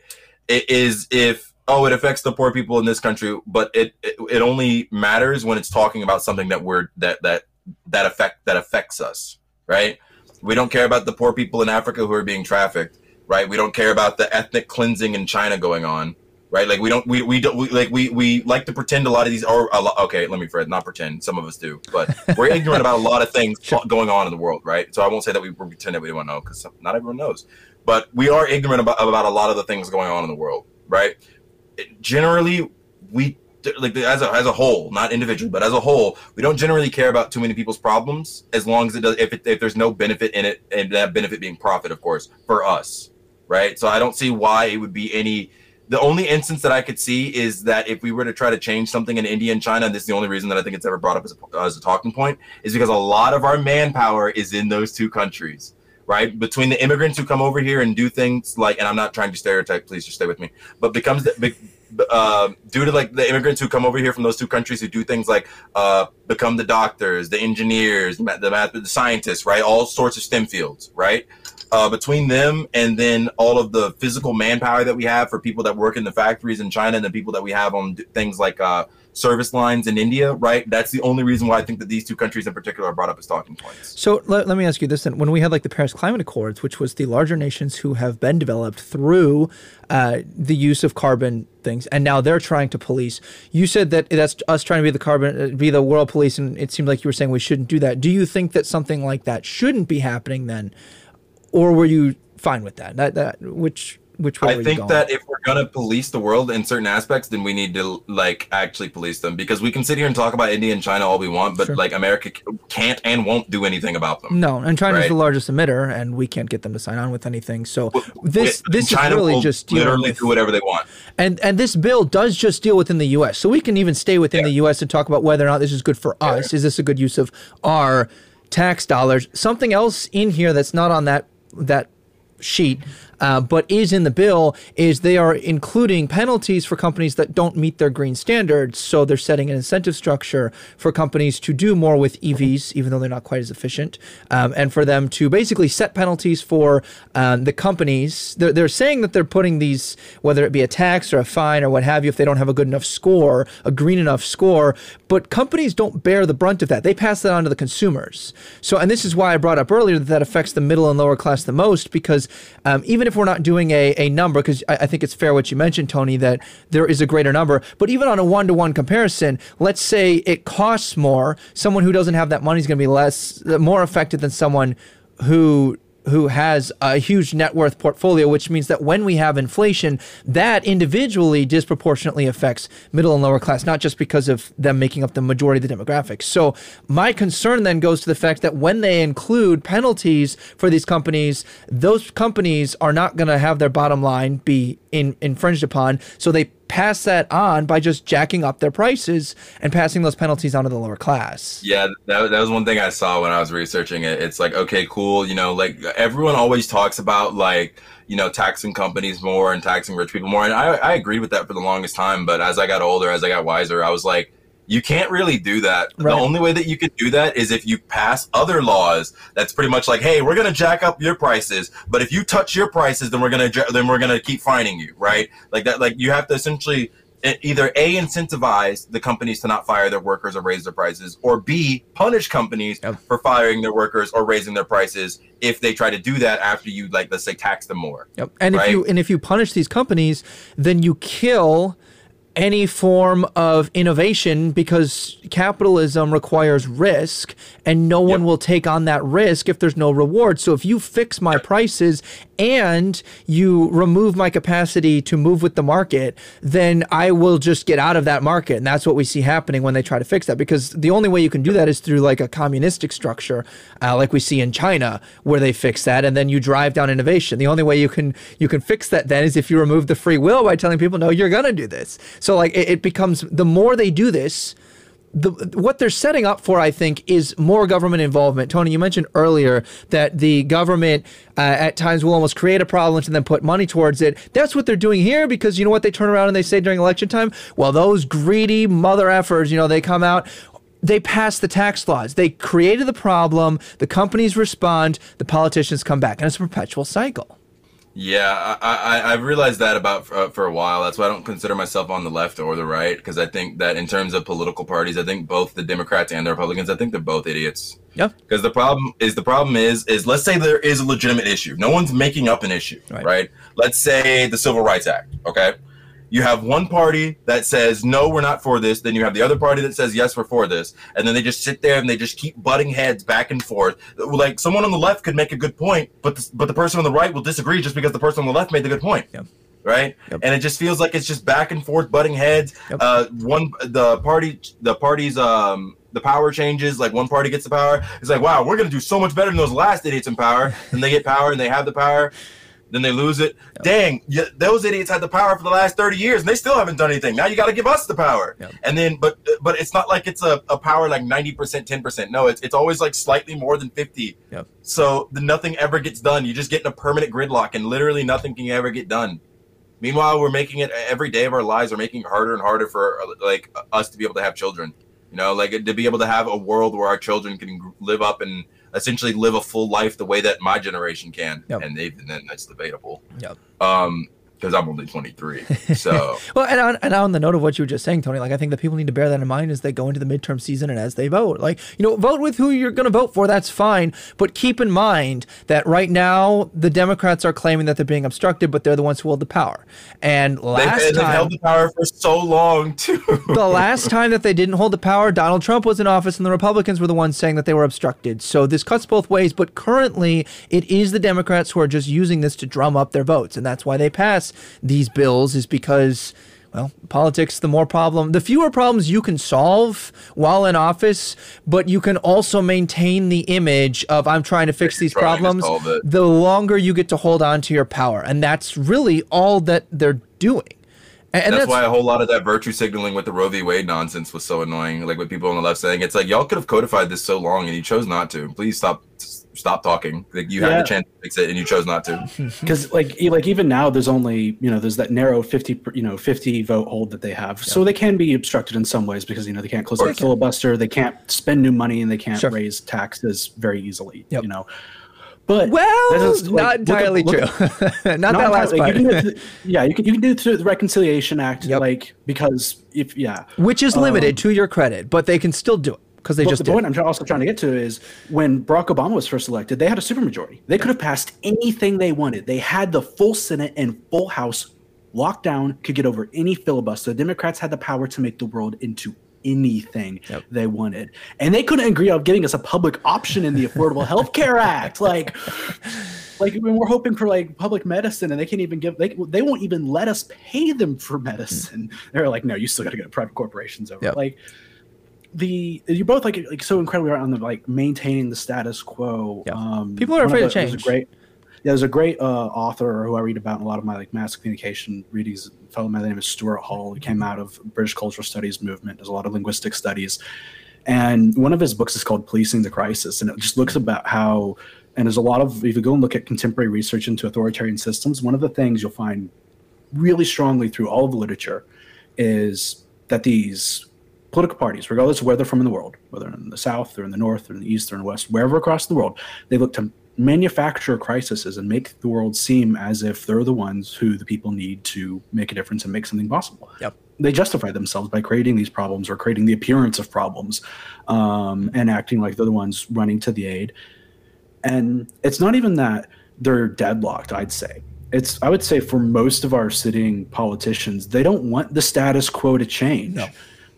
It is if oh it affects the poor people in this country, but it, it it only matters when it's talking about something that we're that that that affect that affects us, right? We don't care about the poor people in Africa who are being trafficked right? We don't care about the ethnic cleansing in China going on, right? Like we don't, we, we don't, we, like we, we like to pretend a lot of these are, a lot, okay, let me Fred, not pretend. Some of us do, but [LAUGHS] we're ignorant about a lot of things going on in the world, right? So I won't say that we pretend that we don't know because not everyone knows, but we are ignorant about, about a lot of the things going on in the world, right? Generally, we like as a, as a whole, not individually, but as a whole, we don't generally care about too many people's problems as long as it does if it, if there's no benefit in it and that benefit being profit, of course, for us, right? So I don't see why it would be any. The only instance that I could see is that if we were to try to change something in India and China, and this is the only reason that I think it's ever brought up as a, as a talking point, is because a lot of our manpower is in those two countries, right? Between the immigrants who come over here and do things like, and I'm not trying to stereotype, please just stay with me, but becomes the, uh, due to like the immigrants who come over here from those two countries who do things like uh, become the doctors, the engineers, the, math, the scientists, right? All sorts of STEM fields, right? Uh, between them and then all of the physical manpower that we have for people that work in the factories in China and the people that we have on things like uh, service lines in India, right? That's the only reason why I think that these two countries in particular are brought up as talking points. So let, let me ask you this then. When we had like the Paris Climate Accords, which was the larger nations who have been developed through uh, the use of carbon things, and now they're trying to police. You said that that's us trying to be the carbon, uh, be the world police, and it seemed like you were saying we shouldn't do that. Do you think that something like that shouldn't be happening then? Or were you fine with that? That that which which way? I think that if we're gonna police the world in certain aspects, then we need to like actually police them because we can sit here and talk about India and China all we want, but sure. like America can't and won't do anything about them. No, and China's right? the largest emitter, and we can't get them to sign on with anything. So this this China is really just literally with, do whatever they want. And and this bill does just deal within the U.S., so we can even stay within yeah. the U.S. and talk about whether or not this is good for yeah. us. Is this a good use of our tax dollars? Something else in here that's not on that that sheet uh, but is in the bill, is they are including penalties for companies that don't meet their green standards. So they're setting an incentive structure for companies to do more with EVs, even though they're not quite as efficient, um, and for them to basically set penalties for um, the companies. They're, they're saying that they're putting these, whether it be a tax or a fine or what have you, if they don't have a good enough score, a green enough score. But companies don't bear the brunt of that. They pass that on to the consumers. So, and this is why I brought up earlier that that affects the middle and lower class the most, because um, even if we're not doing a, a number, because I, I think it's fair what you mentioned, Tony, that there is a greater number, but even on a one to one comparison, let's say it costs more, someone who doesn't have that money is going to be less, more affected than someone who who has a huge net worth portfolio, which means that when we have inflation, that individually disproportionately affects middle and lower class, not just because of them making up the majority of the demographics. So, my concern then goes to the fact that when they include penalties for these companies, those companies are not going to have their bottom line be in, infringed upon. So, they pass that on by just jacking up their prices and passing those penalties on to the lower class. Yeah, that, that was one thing I saw when I was researching it. It's like, okay, cool. You know, like everyone always talks about like, you know, taxing companies more and taxing rich people more. And I, I agreed with that for the longest time. But as I got older, as I got wiser, I was like, you can't really do that. Right. The only way that you can do that is if you pass other laws that's pretty much like, hey, we're gonna jack up your prices, but if you touch your prices, then we're gonna then we're gonna keep fining you, right? Like that. Like you have to essentially either a incentivize the companies to not fire their workers or raise their prices, or b punish companies yep. for firing their workers or raising their prices if they try to do that after you like let's say tax them more. Yep. And right? if you and if you punish these companies, then you kill any form of innovation because capitalism requires risk and no one yep. will take on that risk if there's no reward. So if you fix my prices and you remove my capacity to move with the market, then I will just get out of that market. And that's what we see happening when they try to fix that because the only way you can do that is through like a communistic structure, uh, like we see in China where they fix that and then you drive down innovation. The only way you can you can fix that then is if you remove the free will by telling people no, you're going to do this. So like it, it becomes the more they do this, the, what they're setting up for, I think, is more government involvement. Tony, you mentioned earlier that the government uh, at times will almost create a problem and then put money towards it. That's what they're doing here because you know what they turn around and they say during election time? Well, those greedy mother effers, you know, they come out, they pass the tax laws. They created the problem, the companies respond, the politicians come back, and it's a perpetual cycle. Yeah, I, I have realized that about uh, for a while. That's why I don't consider myself on the left or the right because I think that in terms of political parties, I think both the Democrats and the Republicans, I think they're both idiots. Yeah. Because the problem is the problem is is let's say there is a legitimate issue. No one's making up an issue, right? right? Let's say the Civil Rights Act. Okay you have one party that says no we're not for this then you have the other party that says yes we're for this and then they just sit there and they just keep butting heads back and forth. Like someone on the left could make a good point but the, but the person on the right will disagree just because the person on the left made the good point. Right? Yep. and it just feels like it's just back and forth butting heads. Yep. uh, one the party the party's um the power changes. Like one party gets the power. It's like wow we're gonna do so much better than those last idiots in power and they get power and they have the power then they lose it. Yep. Dang, you, those idiots had the power for the last 30 years and they still haven't done anything. Now you got to give us the power. Yep. And then, but but it's not like it's a, a power like 90%, 10%. No, it's, it's always like slightly more than 50. Yep. So the, nothing ever gets done. You just get in a permanent gridlock and literally nothing can ever get done. Meanwhile, we're making it every day of our lives. We're making it harder and harder for uh, like us to be able to have children. You know, like to be able to have a world where our children can live up and essentially live a full life the way that my generation can. Yep. And, they, and then that's debatable. Yep. Um, because I'm only 23. [LAUGHS] So well, and on, and on the note of what you were just saying, Tony, like I think that people need to bear that in mind as they go into the midterm season and as they vote. Like you know, vote with who you're going to vote for. That's fine, but keep in mind that right now the Democrats are claiming that they're being obstructed, but they're the ones who hold the power. And last they've, time, they've held the power for so long too. [LAUGHS] the last time that they didn't hold the power, Donald Trump was in office, and the Republicans were the ones saying that they were obstructed. So this cuts both ways. But currently, it is the Democrats who are just using this to drum up their votes, and that's why they pass these bills is because well, politics, the more problem, the fewer problems you can solve while in office, but you can also maintain the image of I'm trying to fix these problems. The longer you get to hold on to your power. And that's really all that they're doing. And that's, that's, why a whole lot of that virtue signaling with the Roe v. Wade nonsense was so annoying. Like with people on the left saying, it's like, y'all could have codified this so long and you chose not to. Please stop stop talking. Like you had the chance to fix it and you chose not to. [LAUGHS] because like like even now there's only you know there's that narrow 50 you know 50 vote hold that they have so they can be obstructed in some ways because you know they can't close the filibuster they can't spend new money and they can't Sure. raise taxes very easily Yep. you know but Well, that is, like, not look at- entirely look true. at- [LAUGHS] not, that last entirely. part. You can do through- [LAUGHS] yeah you can you can do it through the reconciliation act Yep. like because if yeah Which is limited um, to your credit, but they can still do it because they But just the did. point I'm also trying to get to is when Barack Obama was first elected, they had a supermajority. They could have passed anything they wanted. They had the full Senate and full House locked down, could get over any filibuster. The Democrats had the power to make the world into anything Yep. they wanted. And they couldn't agree on getting us a public option in the Affordable Health Care Act. Like, like when we're hoping for like public medicine and they can't even give they, they won't even let us pay them for medicine. Mm. They're like, no, you still got to go to private corporations over. Yep. Like the you're both like like so incredibly right on the like maintaining the status quo. Yeah. Um, People are of afraid the- of there's change. A great, yeah, there's a great uh, author who I read about in a lot of my like mass communication readings. A fellow man, the name is Stuart Hall. He came out of British cultural studies movement. Does a lot of linguistic studies, and one of his books is called "Policing the Crisis," and it just looks about how. And there's a lot of if you go and look at contemporary research into authoritarian systems, one of the things you'll find really strongly through all of the literature is that these political parties, regardless of where they're from in the world, whether in the South or in the North or in the East or in the West, wherever across the world, they look to manufacture crises and make the world seem as if they're the ones who the people need to make a difference and make something possible. Yep. They justify themselves by creating these problems or creating the appearance of problems um, and acting like they're the ones running to the aid. And it's not even that they're deadlocked, I'd say. It's I would say for most of our sitting politicians, they don't want the status quo to change. No.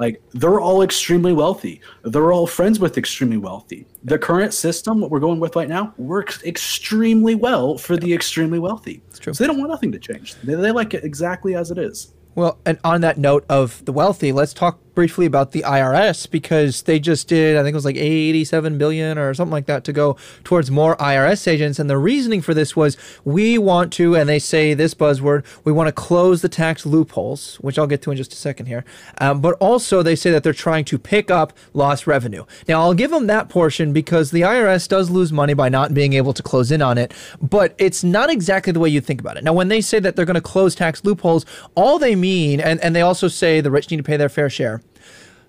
Like they're all extremely wealthy. They're all friends with extremely wealthy. The current system, what we're going with right now, works extremely well for the extremely wealthy. It's true. So they don't want nothing to change. They, they like it exactly as it is. Well, and on that note of the wealthy, let's talk briefly about the IRS because they just did, I think it was like 87 billion or something like that to go towards more IRS agents. And the reasoning for this was we want to, and they say this buzzword, we want to close the tax loopholes, which I'll get to in just a second here. Um, but also, they say that they're trying to pick up lost revenue. Now, I'll give them that portion because the IRS does lose money by not being able to close in on it, but it's not exactly the way you think about it. Now, when they say that they're going to close tax loopholes, all they mean, and, and they also say the rich need to pay their fair share.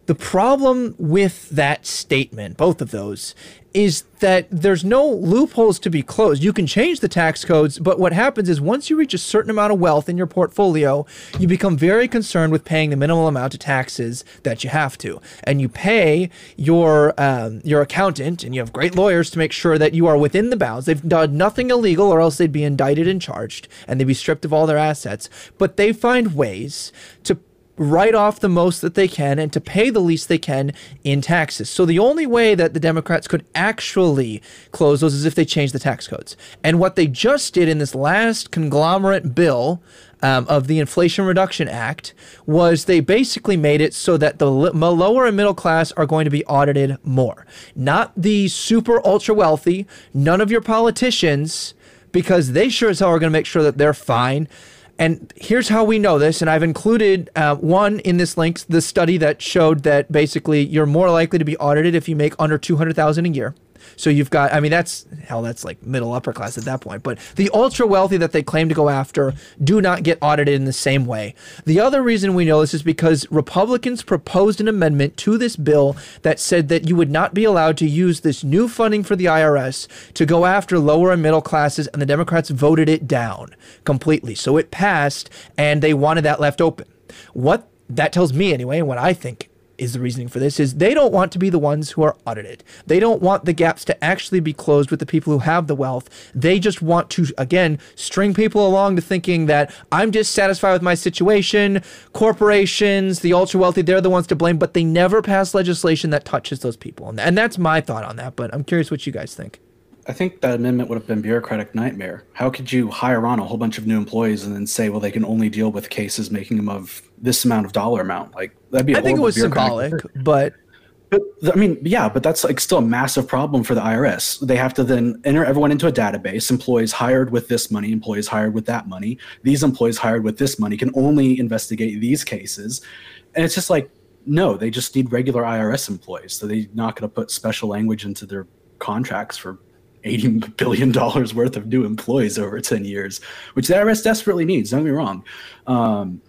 The problem with that statement, both of those, is that there's no loopholes to be closed. You can change the tax codes, but what happens is once you reach a certain amount of wealth in your portfolio, you become very concerned with paying the minimal amount of taxes that you have to, and you pay your um, your accountant, and you have great lawyers to make sure that you are within the bounds. They've done nothing illegal, or else they'd be indicted and charged, and they'd be stripped of all their assets. But they find ways to write off the most that they can and to pay the least they can in taxes. So the only way that the Democrats could actually close those is if they change the tax codes. And what they just did in this last conglomerate bill um, of the Inflation Reduction Act was they basically made it so that the li- lower and middle class are going to be audited more. Not the super ultra wealthy, none of your politicians, because they sure as hell are going to make sure that they're fine. And here's how we know this. And I've included uh, one in this link, the study that showed that basically you're more likely to be audited if you make under 200,000 a year. So you've got, I mean, that's hell, that's like middle upper class at that point. But the ultra wealthy that they claim to go after do not get audited in the same way. The other reason we know this is because Republicans proposed an amendment to this bill that said that you would not be allowed to use this new funding for the IRS to go after lower and middle classes, and the Democrats voted it down completely. So it passed, and they wanted that left open. What that tells me, anyway, and what I think is the reasoning for this is they don't want to be the ones who are audited. They don't want the gaps to actually be closed with the people who have the wealth. They just want to again string people along to thinking that I'm dissatisfied with my situation. Corporations, the ultra wealthy, they're the ones to blame, but they never pass legislation that touches those people. And, and that's my thought on that, but I'm curious what you guys think. I think that amendment would have been bureaucratic nightmare. How could you hire on a whole bunch of new employees and then say, well, they can only deal with cases making them of this amount of dollar amount? Like that'd be. I I think it was symbolic, but But I mean, yeah, but that's like still a massive problem for the IRS. They have to then enter everyone into a database. Employees hired with this money, employees hired with that money. These employees hired with this money can only investigate these cases, and it's just like no, they just need regular IRS employees. So they're not going to put special language into their contracts for eighty billion dollars worth of new employees over ten years, which the IRS desperately needs. Don't get me wrong. Um,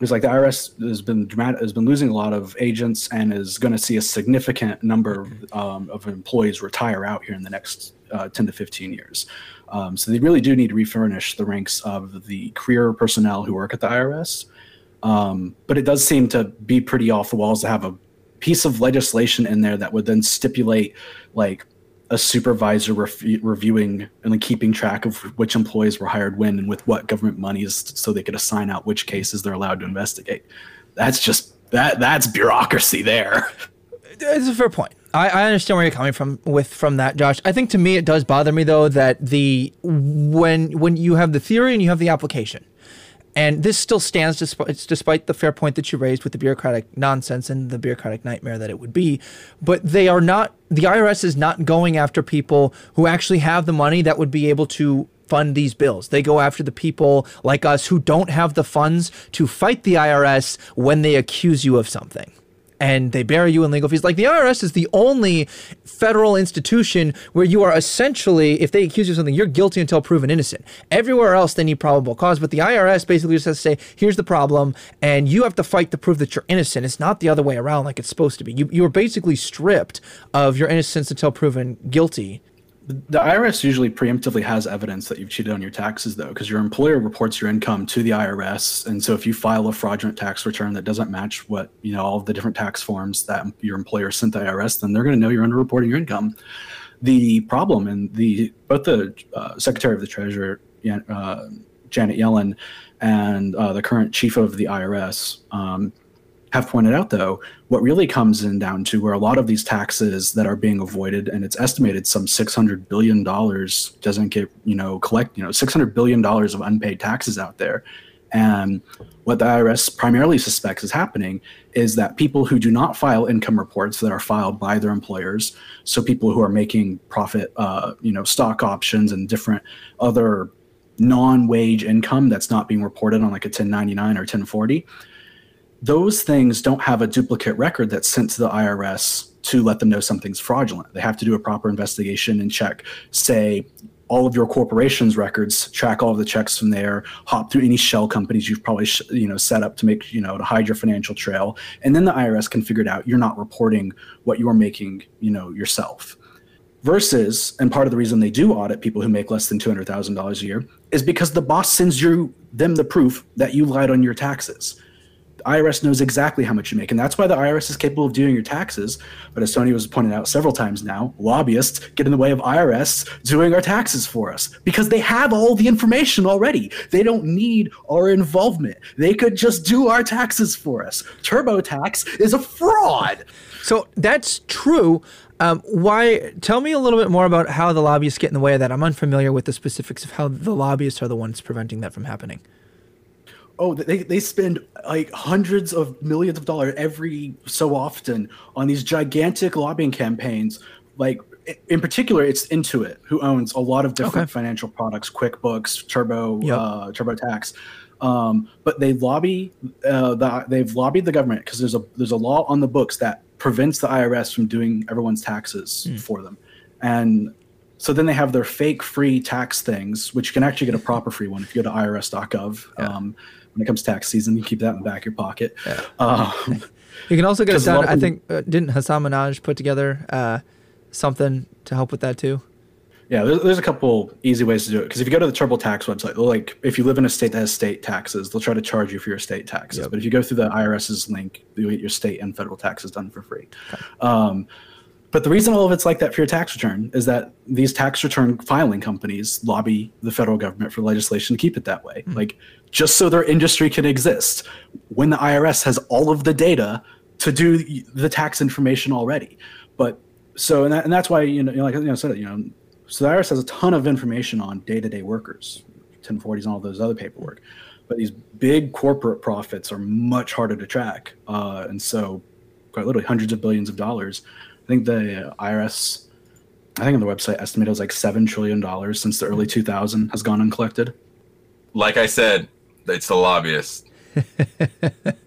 it's like the IRS has been dramatic, has been losing a lot of agents and is going to see a significant number um, of employees retire out here in the next uh, 10 to 15 years. Um, so they really do need to refurnish the ranks of the career personnel who work at the IRS. Um, but it does seem to be pretty off the walls to have a piece of legislation in there that would then stipulate like a supervisor reviewing and like keeping track of which employees were hired when and with what government monies so they could assign out which cases they're allowed to investigate. That's just that that's bureaucracy there. It's a fair point. I, I understand where you're coming from with from that josh. I think to me it does bother me though that the when when you have the theory and you have the application and this still stands despite, despite the fair point that you raised with the bureaucratic nonsense and the bureaucratic nightmare that it would be. But they are not, the IRS is not going after people who actually have the money that would be able to fund these bills. They go after the people like us who don't have the funds to fight the IRS when they accuse you of something and they bury you in legal fees. Like the IRS is the only federal institution where you are essentially, if they accuse you of something, you're guilty until proven innocent. Everywhere else, they need probable cause, but the IRS basically just has to say, here's the problem, and you have to fight to prove that you're innocent. It's not the other way around like it's supposed to be. You, you are basically stripped of your innocence until proven guilty the IRS usually preemptively has evidence that you've cheated on your taxes, though, because your employer reports your income to the IRS, and so if you file a fraudulent tax return that doesn't match what you know all of the different tax forms that your employer sent the IRS, then they're going to know you're underreporting your income. The problem, and the both the uh, Secretary of the Treasury, uh, Janet Yellen, and uh, the current chief of the IRS. Um, have pointed out, though, what really comes in down to where a lot of these taxes that are being avoided, and it's estimated some six hundred billion dollars doesn't get you know collect you know six hundred billion dollars of unpaid taxes out there, and what the IRS primarily suspects is happening is that people who do not file income reports that are filed by their employers, so people who are making profit, uh, you know, stock options and different other non-wage income that's not being reported on like a 1099 or 1040 those things don't have a duplicate record that's sent to the IRS to let them know something's fraudulent. They have to do a proper investigation and check, say, all of your corporation's records, track all of the checks from there, hop through any shell companies you've probably sh- you know set up to make you know to hide your financial trail, and then the IRS can figure it out. You're not reporting what you're making, you know, yourself. Versus, and part of the reason they do audit people who make less than two hundred thousand dollars a year is because the boss sends you them the proof that you lied on your taxes IRS knows exactly how much you make, and that's why the IRS is capable of doing your taxes. But as Tony was pointing out several times now, lobbyists get in the way of IRS doing our taxes for us because they have all the information already. They don't need our involvement. They could just do our taxes for us. TurboTax is a fraud. So that's true. Um, why? Tell me a little bit more about how the lobbyists get in the way of that. I'm unfamiliar with the specifics of how the lobbyists are the ones preventing that from happening oh they, they spend like hundreds of millions of dollars every so often on these gigantic lobbying campaigns like in particular it's intuit who owns a lot of different okay. financial products quickbooks turbo yep. uh, turbotax um, but they lobby uh, the, they've lobbied the government because there's a there's a law on the books that prevents the irs from doing everyone's taxes mm. for them and so then they have their fake free tax things, which you can actually get a proper free one if you go to irs.gov. Yeah. Um, when it comes tax season. You keep that in the back of your pocket. Yeah. Um, you can also get it done. I think uh, didn't Hasan Minhaj put together uh, something to help with that too? Yeah, there's, there's a couple easy ways to do it. Because if you go to the TurboTax website, like if you live in a state that has state taxes, they'll try to charge you for your state taxes. Yep. But if you go through the IRS's link, you'll get your state and federal taxes done for free. Okay. Um, but the reason all of it's like that for your tax return is that these tax return filing companies lobby the federal government for legislation to keep it that way. Mm-hmm. Like just so their industry can exist when the IRS has all of the data to do the tax information already. But so and, that, and that's why you know, like you know said you know so the IRS has a ton of information on day-to-day workers, 1040s and all those other paperwork. But these big corporate profits are much harder to track, uh, and so quite literally hundreds of billions of dollars I think the IRS, I think on the website estimated it was like seven trillion dollars since the early 2000 has gone uncollected. Like I said, it's the lobbyists. [LAUGHS] yeah,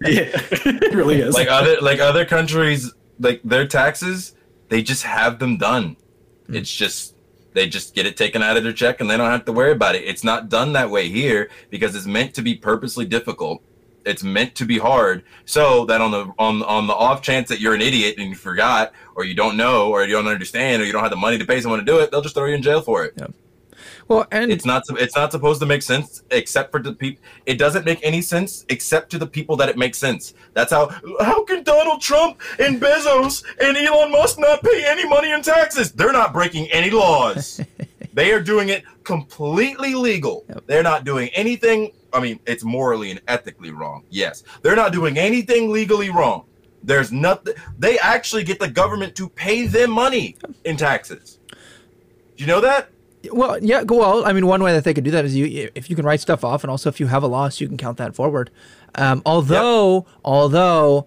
[LAUGHS] it really is. Like other like other countries, like their taxes, they just have them done. Mm. It's just They just get it taken out of their check and they don't have to worry about it. It's not done that way here because it's meant to be purposely difficult. It's meant to be hard so that on the on on the off chance that you're an idiot and you forgot or you don't know or you don't understand or you don't have the money to pay someone to do it, they'll just throw you in jail for it. Yeah. Well, and it's not it's not supposed to make sense except for the people. It doesn't make any sense except to the people that it makes sense. That's how. How can Donald Trump and Bezos and Elon Musk not pay any money in taxes? They're not breaking any laws. [LAUGHS] they are doing it completely legal. Yep. They're not doing anything. I mean, it's morally and ethically wrong. Yes, they're not doing anything legally wrong. There's nothing. They actually get the government to pay them money in taxes. Do you know that? Well, yeah. Go. Well, I mean, one way that they could do that is you if you can write stuff off, and also if you have a loss, you can count that forward. Um, although, yep. although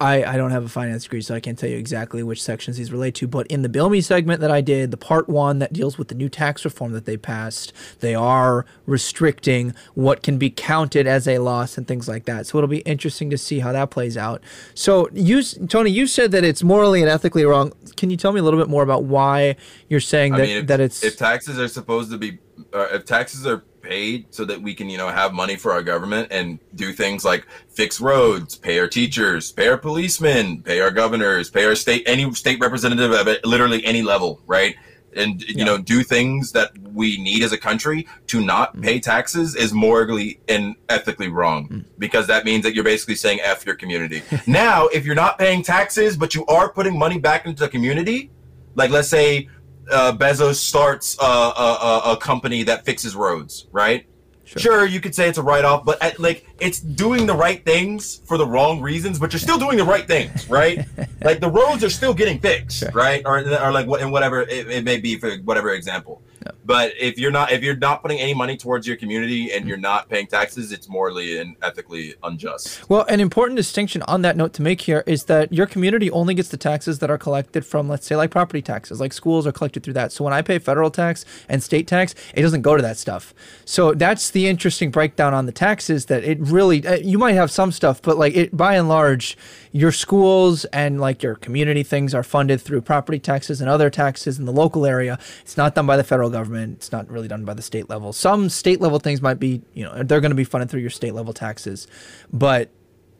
I, I don't have a finance degree, so I can't tell you exactly which sections these relate to. But in the Bill Me segment that I did, the part one that deals with the new tax reform that they passed, they are restricting what can be counted as a loss and things like that. So it'll be interesting to see how that plays out. So you, Tony, you said that it's morally and ethically wrong. Can you tell me a little bit more about why you're saying that, mean, if, that it's if taxes are supposed to be uh, if taxes are paid so that we can, you know, have money for our government and do things like fix roads, pay our teachers, pay our policemen, pay our governors, pay our state, any state representative of it, literally any level, right? And, you yeah. know, do things that we need as a country to not mm. pay taxes is morally and ethically wrong mm. because that means that you're basically saying F your community. [LAUGHS] now, if you're not paying taxes, but you are putting money back into the community, like let's say uh, Bezos starts a, a, a, company that fixes roads, right? Sure. sure. you could say it's a write-off, but at, like it's doing the right things for the wrong reasons, but you're still doing the right things, right? [LAUGHS] like the roads are still getting fixed, sure. right? Or, or like what and whatever it, it, may be for whatever example. But if you're not if you're not putting any money towards your community and you're not paying taxes, it's morally and ethically unjust. Well, an important distinction on that note to make here is that your community only gets the taxes that are collected from, let's say, like property taxes, like schools are collected through that. So when I pay federal tax and state tax, it doesn't go to that stuff. So that's the interesting breakdown on the taxes that it really uh, you might have some stuff, but like it by and large, your schools and like your community things are funded through property taxes and other taxes in the local area. It's not done by the federal government. It's not really done by the state level. Some state level things might be, you know, they're going to be funded through your state level taxes. But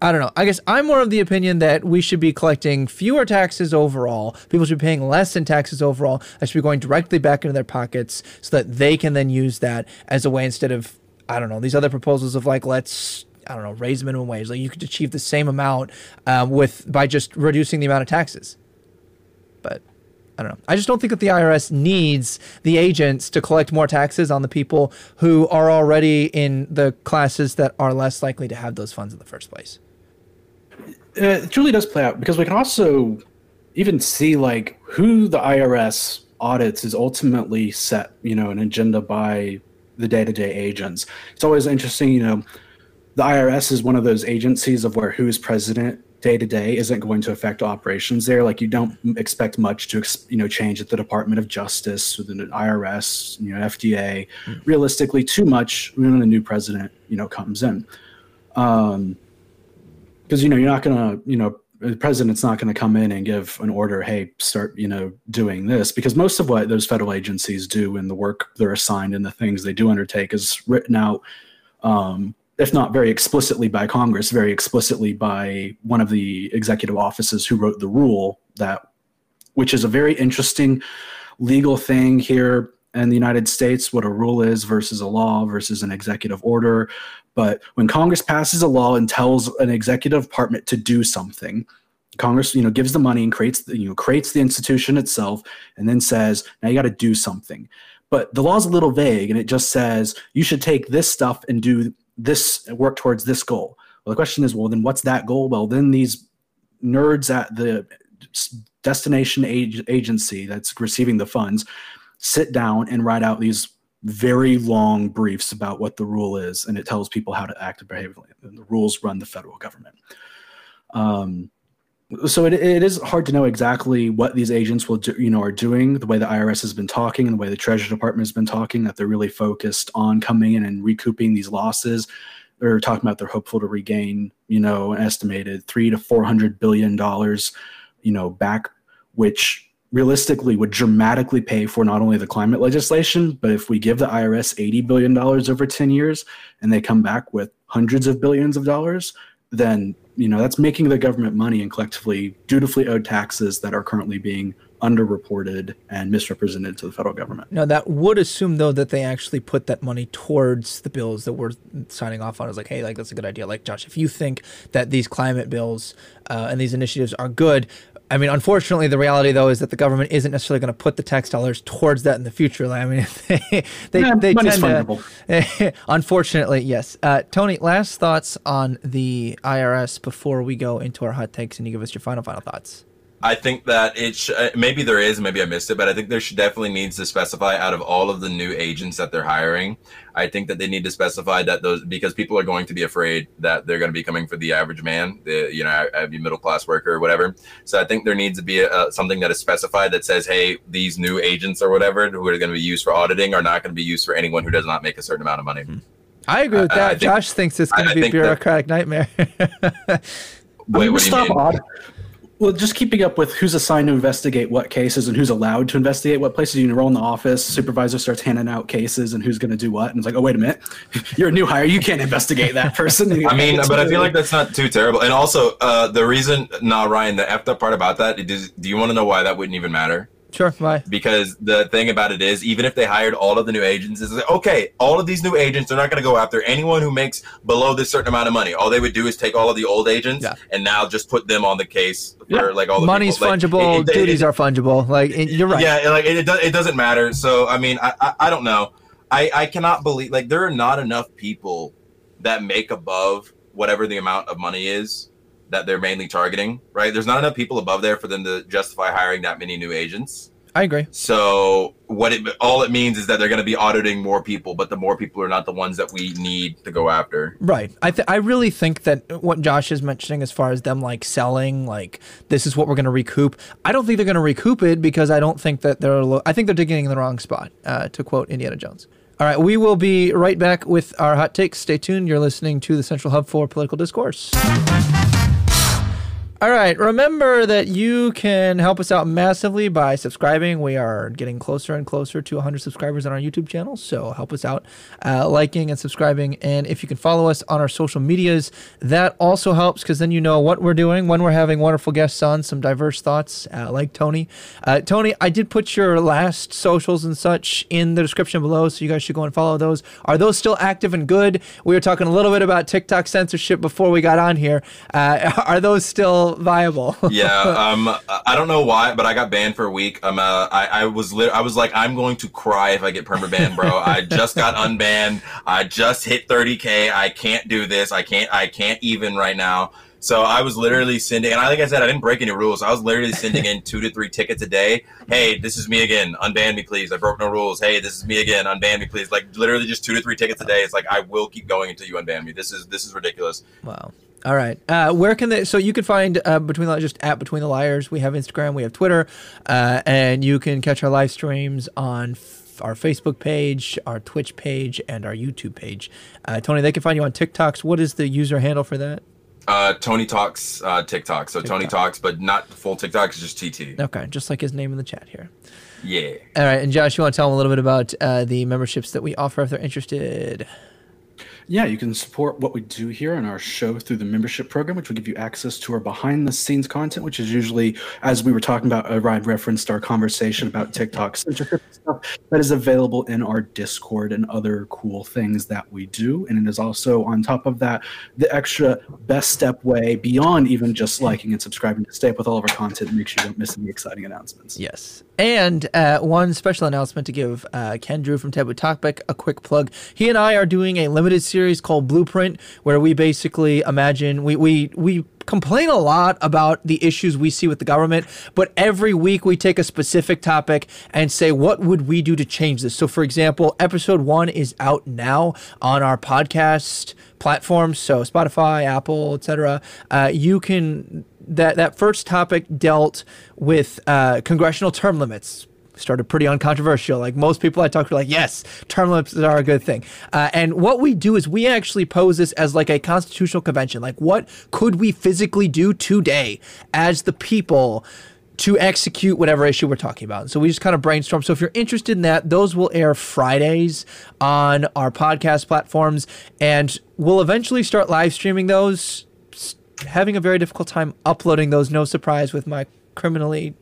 I don't know. I guess I'm more of the opinion that we should be collecting fewer taxes overall. People should be paying less in taxes overall. That should be going directly back into their pockets so that they can then use that as a way instead of, I don't know, these other proposals of like, let's I don't know, raise minimum wage. Like you could achieve the same amount um, with by just reducing the amount of taxes. But I don't know. I just don't think that the IRS needs the agents to collect more taxes on the people who are already in the classes that are less likely to have those funds in the first place. Uh, it truly does play out because we can also even see like who the IRS audits is ultimately set, you know, an agenda by the day-to-day agents. It's always interesting, you know, the IRS is one of those agencies of where who's president day to day isn't going to affect operations there. Like you don't expect much to you know change at the Department of Justice, within the IRS, you know FDA. Mm. Realistically, too much when a new president you know comes in, because um, you know you're not gonna you know the president's not going to come in and give an order hey start you know doing this because most of what those federal agencies do and the work they're assigned and the things they do undertake is written out um, if not very explicitly by Congress, very explicitly by one of the executive offices who wrote the rule that, which is a very interesting legal thing here in the United States, what a rule is versus a law versus an executive order. But when Congress passes a law and tells an executive department to do something, Congress, you know, gives the money and creates the, you know, creates the institution itself, and then says, now you got to do something. But the law is a little vague, and it just says you should take this stuff and do this work towards this goal. Well, the question is, well, then what's that goal? Well, then these nerds at the destination age, agency that's receiving the funds sit down and write out these very long briefs about what the rule is, and it tells people how to act and behave. And the rules run the federal government. Um, so it, it is hard to know exactly what these agents will do, you know, are doing. The way the IRS has been talking and the way the Treasury Department has been talking, that they're really focused on coming in and recouping these losses. They're talking about they're hopeful to regain, you know, an estimated three to four hundred billion dollars, you know, back, which realistically would dramatically pay for not only the climate legislation, but if we give the IRS $80 billion over 10 years and they come back with hundreds of billions of dollars, then you know that's making the government money and collectively dutifully owed taxes that are currently being underreported and misrepresented to the federal government. Now that would assume though that they actually put that money towards the bills that we're signing off on. Is like, hey, like that's a good idea. Like Josh, if you think that these climate bills uh, and these initiatives are good, I mean, unfortunately, the reality though is that the government isn't necessarily going to put the tax dollars towards that in the future. I mean, [LAUGHS] they they, Yeah, they tend to. [LAUGHS] unfortunately, yes. Uh, Tony, last thoughts on the IRS before we go into our hot takes, and you give us your final final thoughts. I think that it sh- uh, maybe there is, maybe I missed it, but I think there should definitely needs to specify out of all of the new agents that they're hiring. I think that they need to specify that those because people are going to be afraid that they're going to be coming for the average man, the you know, average middle class worker or whatever. So I think there needs to be a, something that is specified that says, hey, these new agents or whatever who are going to be used for auditing are not going to be used for anyone who does not make a certain amount of money. I agree with I- that. I think- Josh thinks it's going to be a think that- bureaucratic nightmare. [LAUGHS] Wait, I'm what do you stop mean? audit- Well, just keeping up with who's assigned to investigate what cases and who's allowed to investigate what places. You enroll in the office, supervisor starts handing out cases and who's going to do what. And it's like, oh, wait a minute, [LAUGHS] you're a new hire. You can't investigate that person. [LAUGHS] I mean, but I feel like that's not too terrible. And also, uh, the reason, nah, Ryan, the effed up part about that, do you want to know why that wouldn't even matter? Sure, bye. Because the thing about it is, even if they hired all of the new agents, is like, okay, all of these new agents, they're not going to go after anyone who makes below this certain amount of money. All they would do is take all of the old agents Yeah. and now just put them on the case for Yeah. like all the Money's people. Like, fungible, it- it- duties it- are fungible. Like you're right. Yeah, like it, it doesn't matter. So I mean, I, I I don't know. I I cannot believe like there are not enough people that make above whatever the amount of money is that they're mainly targeting. Right? There's not enough people above there for them to justify hiring that many new agents. I agree. So what it all it means is that they're going to be auditing more people, but the more people are not the ones that we need to go after. Right. I th- I really think that what Josh is mentioning as far as them like selling like this is what we're going to recoup. I don't think they're going to recoup it because I don't think that they're lo- I think they're digging in the wrong spot. Uh, to quote Indiana Jones. All right, we will be right back with our hot takes. Stay tuned. You're listening to the Central Hub for Political Discourse. All right. Remember that you can help us out massively by subscribing. We are getting closer and closer to 100 subscribers on our YouTube channel. So help us out, uh, liking and subscribing. And if you can follow us on our social medias, that also helps because then you know what we're doing when we're having wonderful guests on, some diverse thoughts uh, like Tony. Uh, Tony, I did put your last socials and such in the description below. So you guys should go and follow those. Are those still active and good? We were talking a little bit about TikTok censorship before we got on here. Uh, [LAUGHS] are those still viable? [LAUGHS] yeah um i don't know why but i got banned for a week um uh, i i was lit- i was like i'm going to cry if i get perma banned bro i just got [LAUGHS] unbanned i just hit 30k i can't do this i can't i can't even right now so I was literally sending, and I, like I said, I didn't break any rules. I was literally sending in two to three tickets a day. Hey, this is me again. Unban me, please. I broke no rules. Hey, this is me again. Unban me, please. Like literally just two to three tickets a day. It's like I will keep going until you unban me. This is this is ridiculous. Wow. All right. Uh, where can they? So you can find uh, between the, just at between the liars. We have Instagram. We have Twitter, uh, and you can catch our live streams on f- our Facebook page, our Twitch page, and our YouTube page. Uh, Tony, they can find you on TikToks. What is the user handle for that? Uh, Tony talks uh, TikTok. So Tony talks, but not full TikTok. It's just TT. Okay, just like his name in the chat here. Yeah. All right, and Josh, you want to tell them a little bit about uh, the memberships that we offer if they're interested? Yeah, you can support what we do here on our show through the membership program, which will give you access to our behind the scenes content, which is usually, as we were talking about, uh, Ryan referenced our conversation about TikTok censorship stuff that is available in our Discord and other cool things that we do. And it is also, on top of that, the extra best step way beyond even just liking and subscribing to stay up with all of our content and make sure you don't miss any exciting announcements. Yes. And uh, one special announcement to give uh, Ken Drew from Taboo Topic a quick plug. He and I are doing a limited series called Blueprint, where we basically imagine we we we complain a lot about the issues we see with the government, but every week we take a specific topic and say what would we do to change this. So, for example, episode one is out now on our podcast platforms, so Spotify, Apple, etc. Uh, you can that that first topic dealt with uh, congressional term limits. Started pretty uncontroversial. Like most people I talk to, are like yes, term limits are a good thing. Uh, and what we do is we actually pose this as like a constitutional convention. Like what could we physically do today as the people? to execute whatever issue we're talking about. So we just kind of brainstorm. So if you're interested in that, those will air Fridays on our podcast platforms, and we'll eventually start live streaming those. Having a very difficult time uploading those, no surprise, with my criminally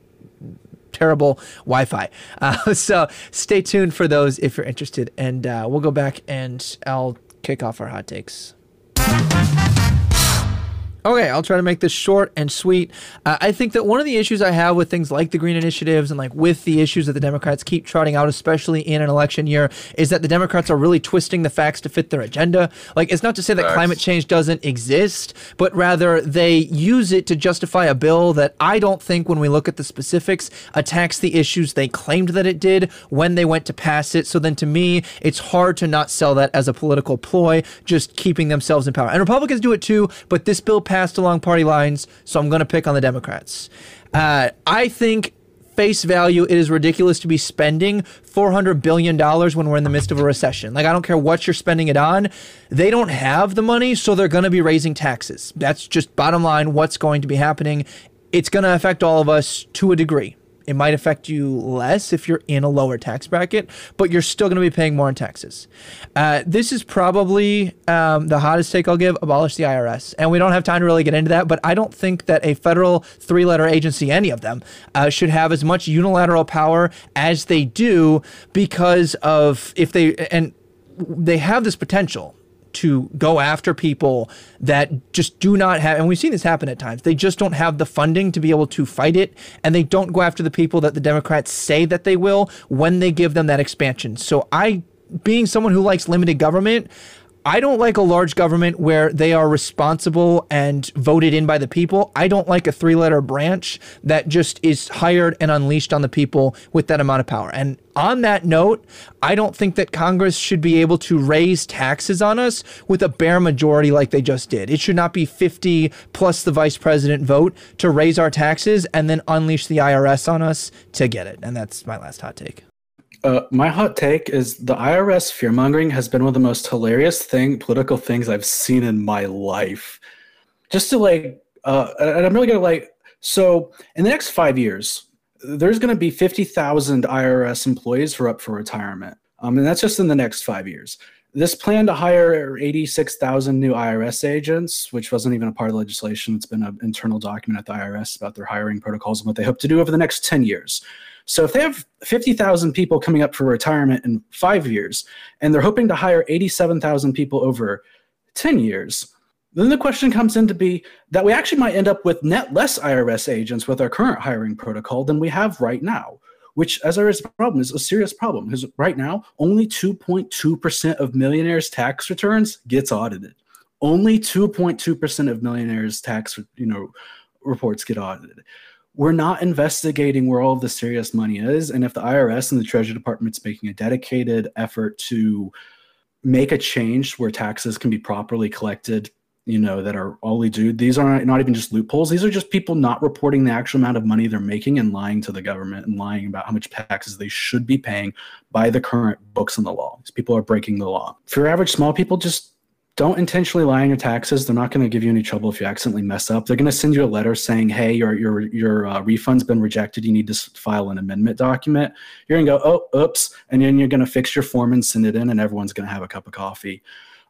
terrible Wi-Fi. Uh, [LAUGHS] so stay tuned for those if you're interested, and uh, we'll go back and I'll kick off our hot takes. Okay, I'll try to make this short and sweet. Uh, I think that one of the issues I have with things like the green initiatives and like with the issues that the Democrats keep trotting out, especially in an election year, is that the Democrats are really twisting the facts to fit their agenda. Like, it's not to say that climate change doesn't exist, but rather they use it to justify a bill that I don't think, when we look at the specifics, attacks the issues they claimed that it did when they went to pass it. So then to me, it's hard to not sell that as a political ploy, just keeping themselves in power. And Republicans do it too, but this bill passed passed along party lines, so I'm going to pick on the Democrats. Uh, I think face value, it is ridiculous to be spending $400 billion when we're in the midst of a recession. Like, I don't care what you're spending it on. They don't have the money, so they're going to be raising taxes. That's just bottom line what's going to be happening. It's going to affect all of us to a degree. It might affect you less if you're in a lower tax bracket, but you're still going to be paying more in taxes. Uh, this is probably um, the hottest take I'll give abolish the IRS. And we don't have time to really get into that, but I don't think that a federal three letter agency, any of them, uh, should have as much unilateral power as they do because of if they, and they have this potential to go after people that just do not have, and we've seen this happen at times, they just don't have the funding to be able to fight it. And they don't go after the people that the Democrats say that they will when they give them that expansion. So I, being someone who likes limited government, I don't like a large government where they are responsible and voted in by the people. I don't like a three letter branch that just is hired and unleashed on the people with that amount of power. And on that note, I don't think that Congress should be able to raise taxes on us with a bare majority like they just did. It should not be 50 plus the vice president vote to raise our taxes and then unleash the IRS on us to get it. And that's my last hot take. Uh, my hot take is the IRS fearmongering has been one of the most hilarious thing political things I've seen in my life. Just to like, uh, and I'm really gonna like. So in the next five years, there's gonna be fifty thousand IRS employees who are up for retirement, um, and that's just in the next five years. This plan to hire 86,000 new IRS agents, which wasn't even a part of the legislation, it's been an internal document at the IRS about their hiring protocols and what they hope to do over the next 10 years. So if they have 50,000 people coming up for retirement in five years, and they're hoping to hire 87,000 people over 10 years, then the question comes in to be that we actually might end up with net less IRS agents with our current hiring protocol than we have right now, which, as a problem, is a serious problem because right now only 2.2% of millionaires' tax returns gets audited. Only 2.2% of millionaires' tax, you know, reports get audited we're not investigating where all of the serious money is. And if the IRS and the Treasury Department's making a dedicated effort to make a change where taxes can be properly collected, you know, that are only due, these are not even just loopholes. These are just people not reporting the actual amount of money they're making and lying to the government and lying about how much taxes they should be paying by the current books in the law. These people are breaking the law. For average small people, just don't intentionally lie on your taxes. They're not going to give you any trouble if you accidentally mess up. They're going to send you a letter saying, "Hey, your your your uh, refund's been rejected. You need to file an amendment document." You're going to go, "Oh, oops," and then you're going to fix your form and send it in, and everyone's going to have a cup of coffee.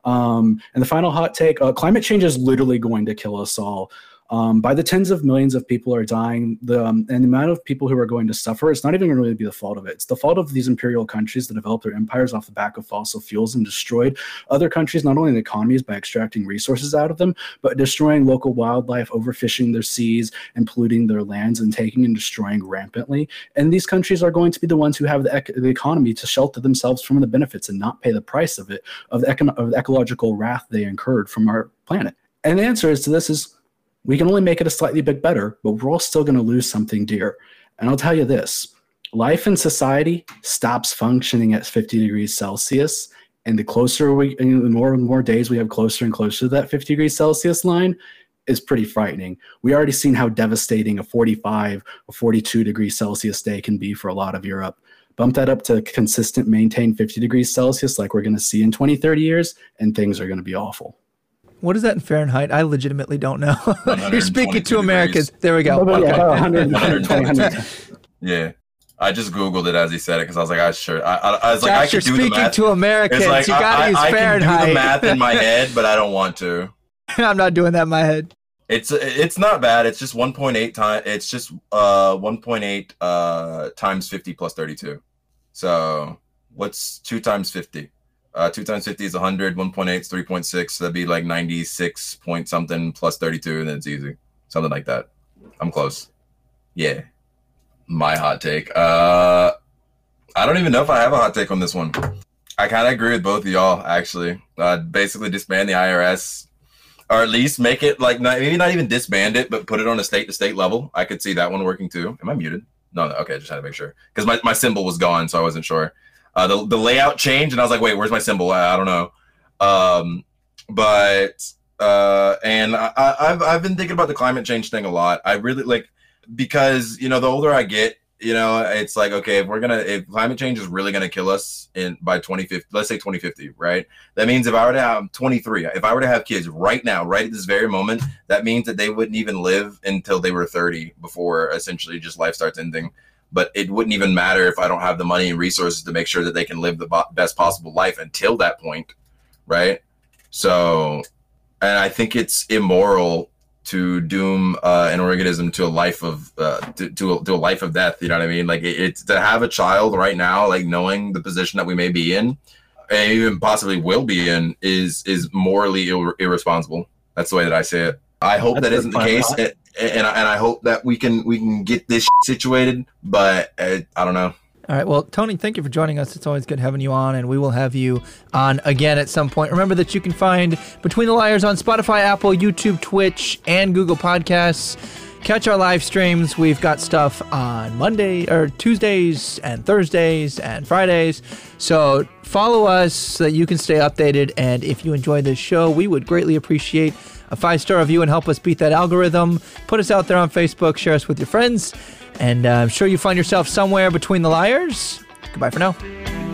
Um, and the final hot take: uh, climate change is literally going to kill us all. Um, by the tens of millions of people are dying, the, um, and the amount of people who are going to suffer, it's not even going to really be the fault of it. It's the fault of these imperial countries that developed their empires off the back of fossil fuels and destroyed other countries, not only the economies by extracting resources out of them, but destroying local wildlife, overfishing their seas, and polluting their lands, and taking and destroying rampantly. And these countries are going to be the ones who have the, ec- the economy to shelter themselves from the benefits and not pay the price of it, of the, of the ecological wrath they incurred from our planet. And the answer is to this is we can only make it a slightly bit better, but we're all still going to lose something dear. And I'll tell you this life in society stops functioning at 50 degrees Celsius. And the closer we, the more and more days we have closer and closer to that 50 degrees Celsius line, is pretty frightening. We already seen how devastating a 45 or 42 degrees Celsius day can be for a lot of Europe. Bump that up to consistent, maintain 50 degrees Celsius like we're going to see in 20, 30 years, and things are going to be awful. What is that in Fahrenheit? I legitimately don't know. [LAUGHS] You're speaking to 122 Americans. degrees. There we go. But yeah, 100, 120, [LAUGHS] Yeah. I just googled it as he said it because I was like, I sure. I, I, I was like, I Josh, you're could do the speaking math. to Americans. It's like you I, gotta I, use I can Fahrenheit. do the math in my [LAUGHS] head, but I don't want to. I'm not doing that in my head. It's it's not bad. It's just 1.8 times. It's just uh 1.8 uh times 50 plus 32. So what's two times 50? Uh, two times 50 is 100. 1.8 is 3.6. So that'd be like 96 point something plus 32, and then it's easy. Something like that. I'm close. Yeah. My hot take. Uh, I don't even know if I have a hot take on this one. I kind of agree with both of y'all, actually. Uh, basically, disband the IRS, or at least make it like not, maybe not even disband it, but put it on a state to state level. I could see that one working too. Am I muted? No, no. Okay, I just had to make sure because my, my symbol was gone, so I wasn't sure. Uh, the the layout changed, and I was like, wait, where's my symbol? I, I don't know. Um, but uh, and I, I've I've been thinking about the climate change thing a lot. I really like because you know the older I get, you know, it's like okay, if we're gonna if climate change is really gonna kill us in by 2050, let's say 2050, right? That means if I were to have 23, if I were to have kids right now, right at this very moment, that means that they wouldn't even live until they were 30 before essentially just life starts ending. But it wouldn't even matter if I don't have the money and resources to make sure that they can live the bo- best possible life until that point, right? So, and I think it's immoral to doom uh, an organism to a life of uh, to, to, a, to a life of death. You know what I mean? Like it, it's to have a child right now, like knowing the position that we may be in, and even possibly will be in, is is morally ir- irresponsible. That's the way that I say it. I hope That's that isn't the case, thought. And, I, and I hope that we can we can get this situated. But uh, I don't know. All right. Well, Tony, thank you for joining us. It's always good having you on, and we will have you on again at some point. Remember that you can find Between the Liars on Spotify, Apple, YouTube, Twitch, and Google Podcasts. Catch our live streams. We've got stuff on Monday or Tuesdays and Thursdays and Fridays. So follow us so that you can stay updated. And if you enjoy this show, we would greatly appreciate a five star review and help us beat that algorithm. Put us out there on Facebook, share us with your friends, and uh, I'm sure you find yourself somewhere between the liars. Goodbye for now.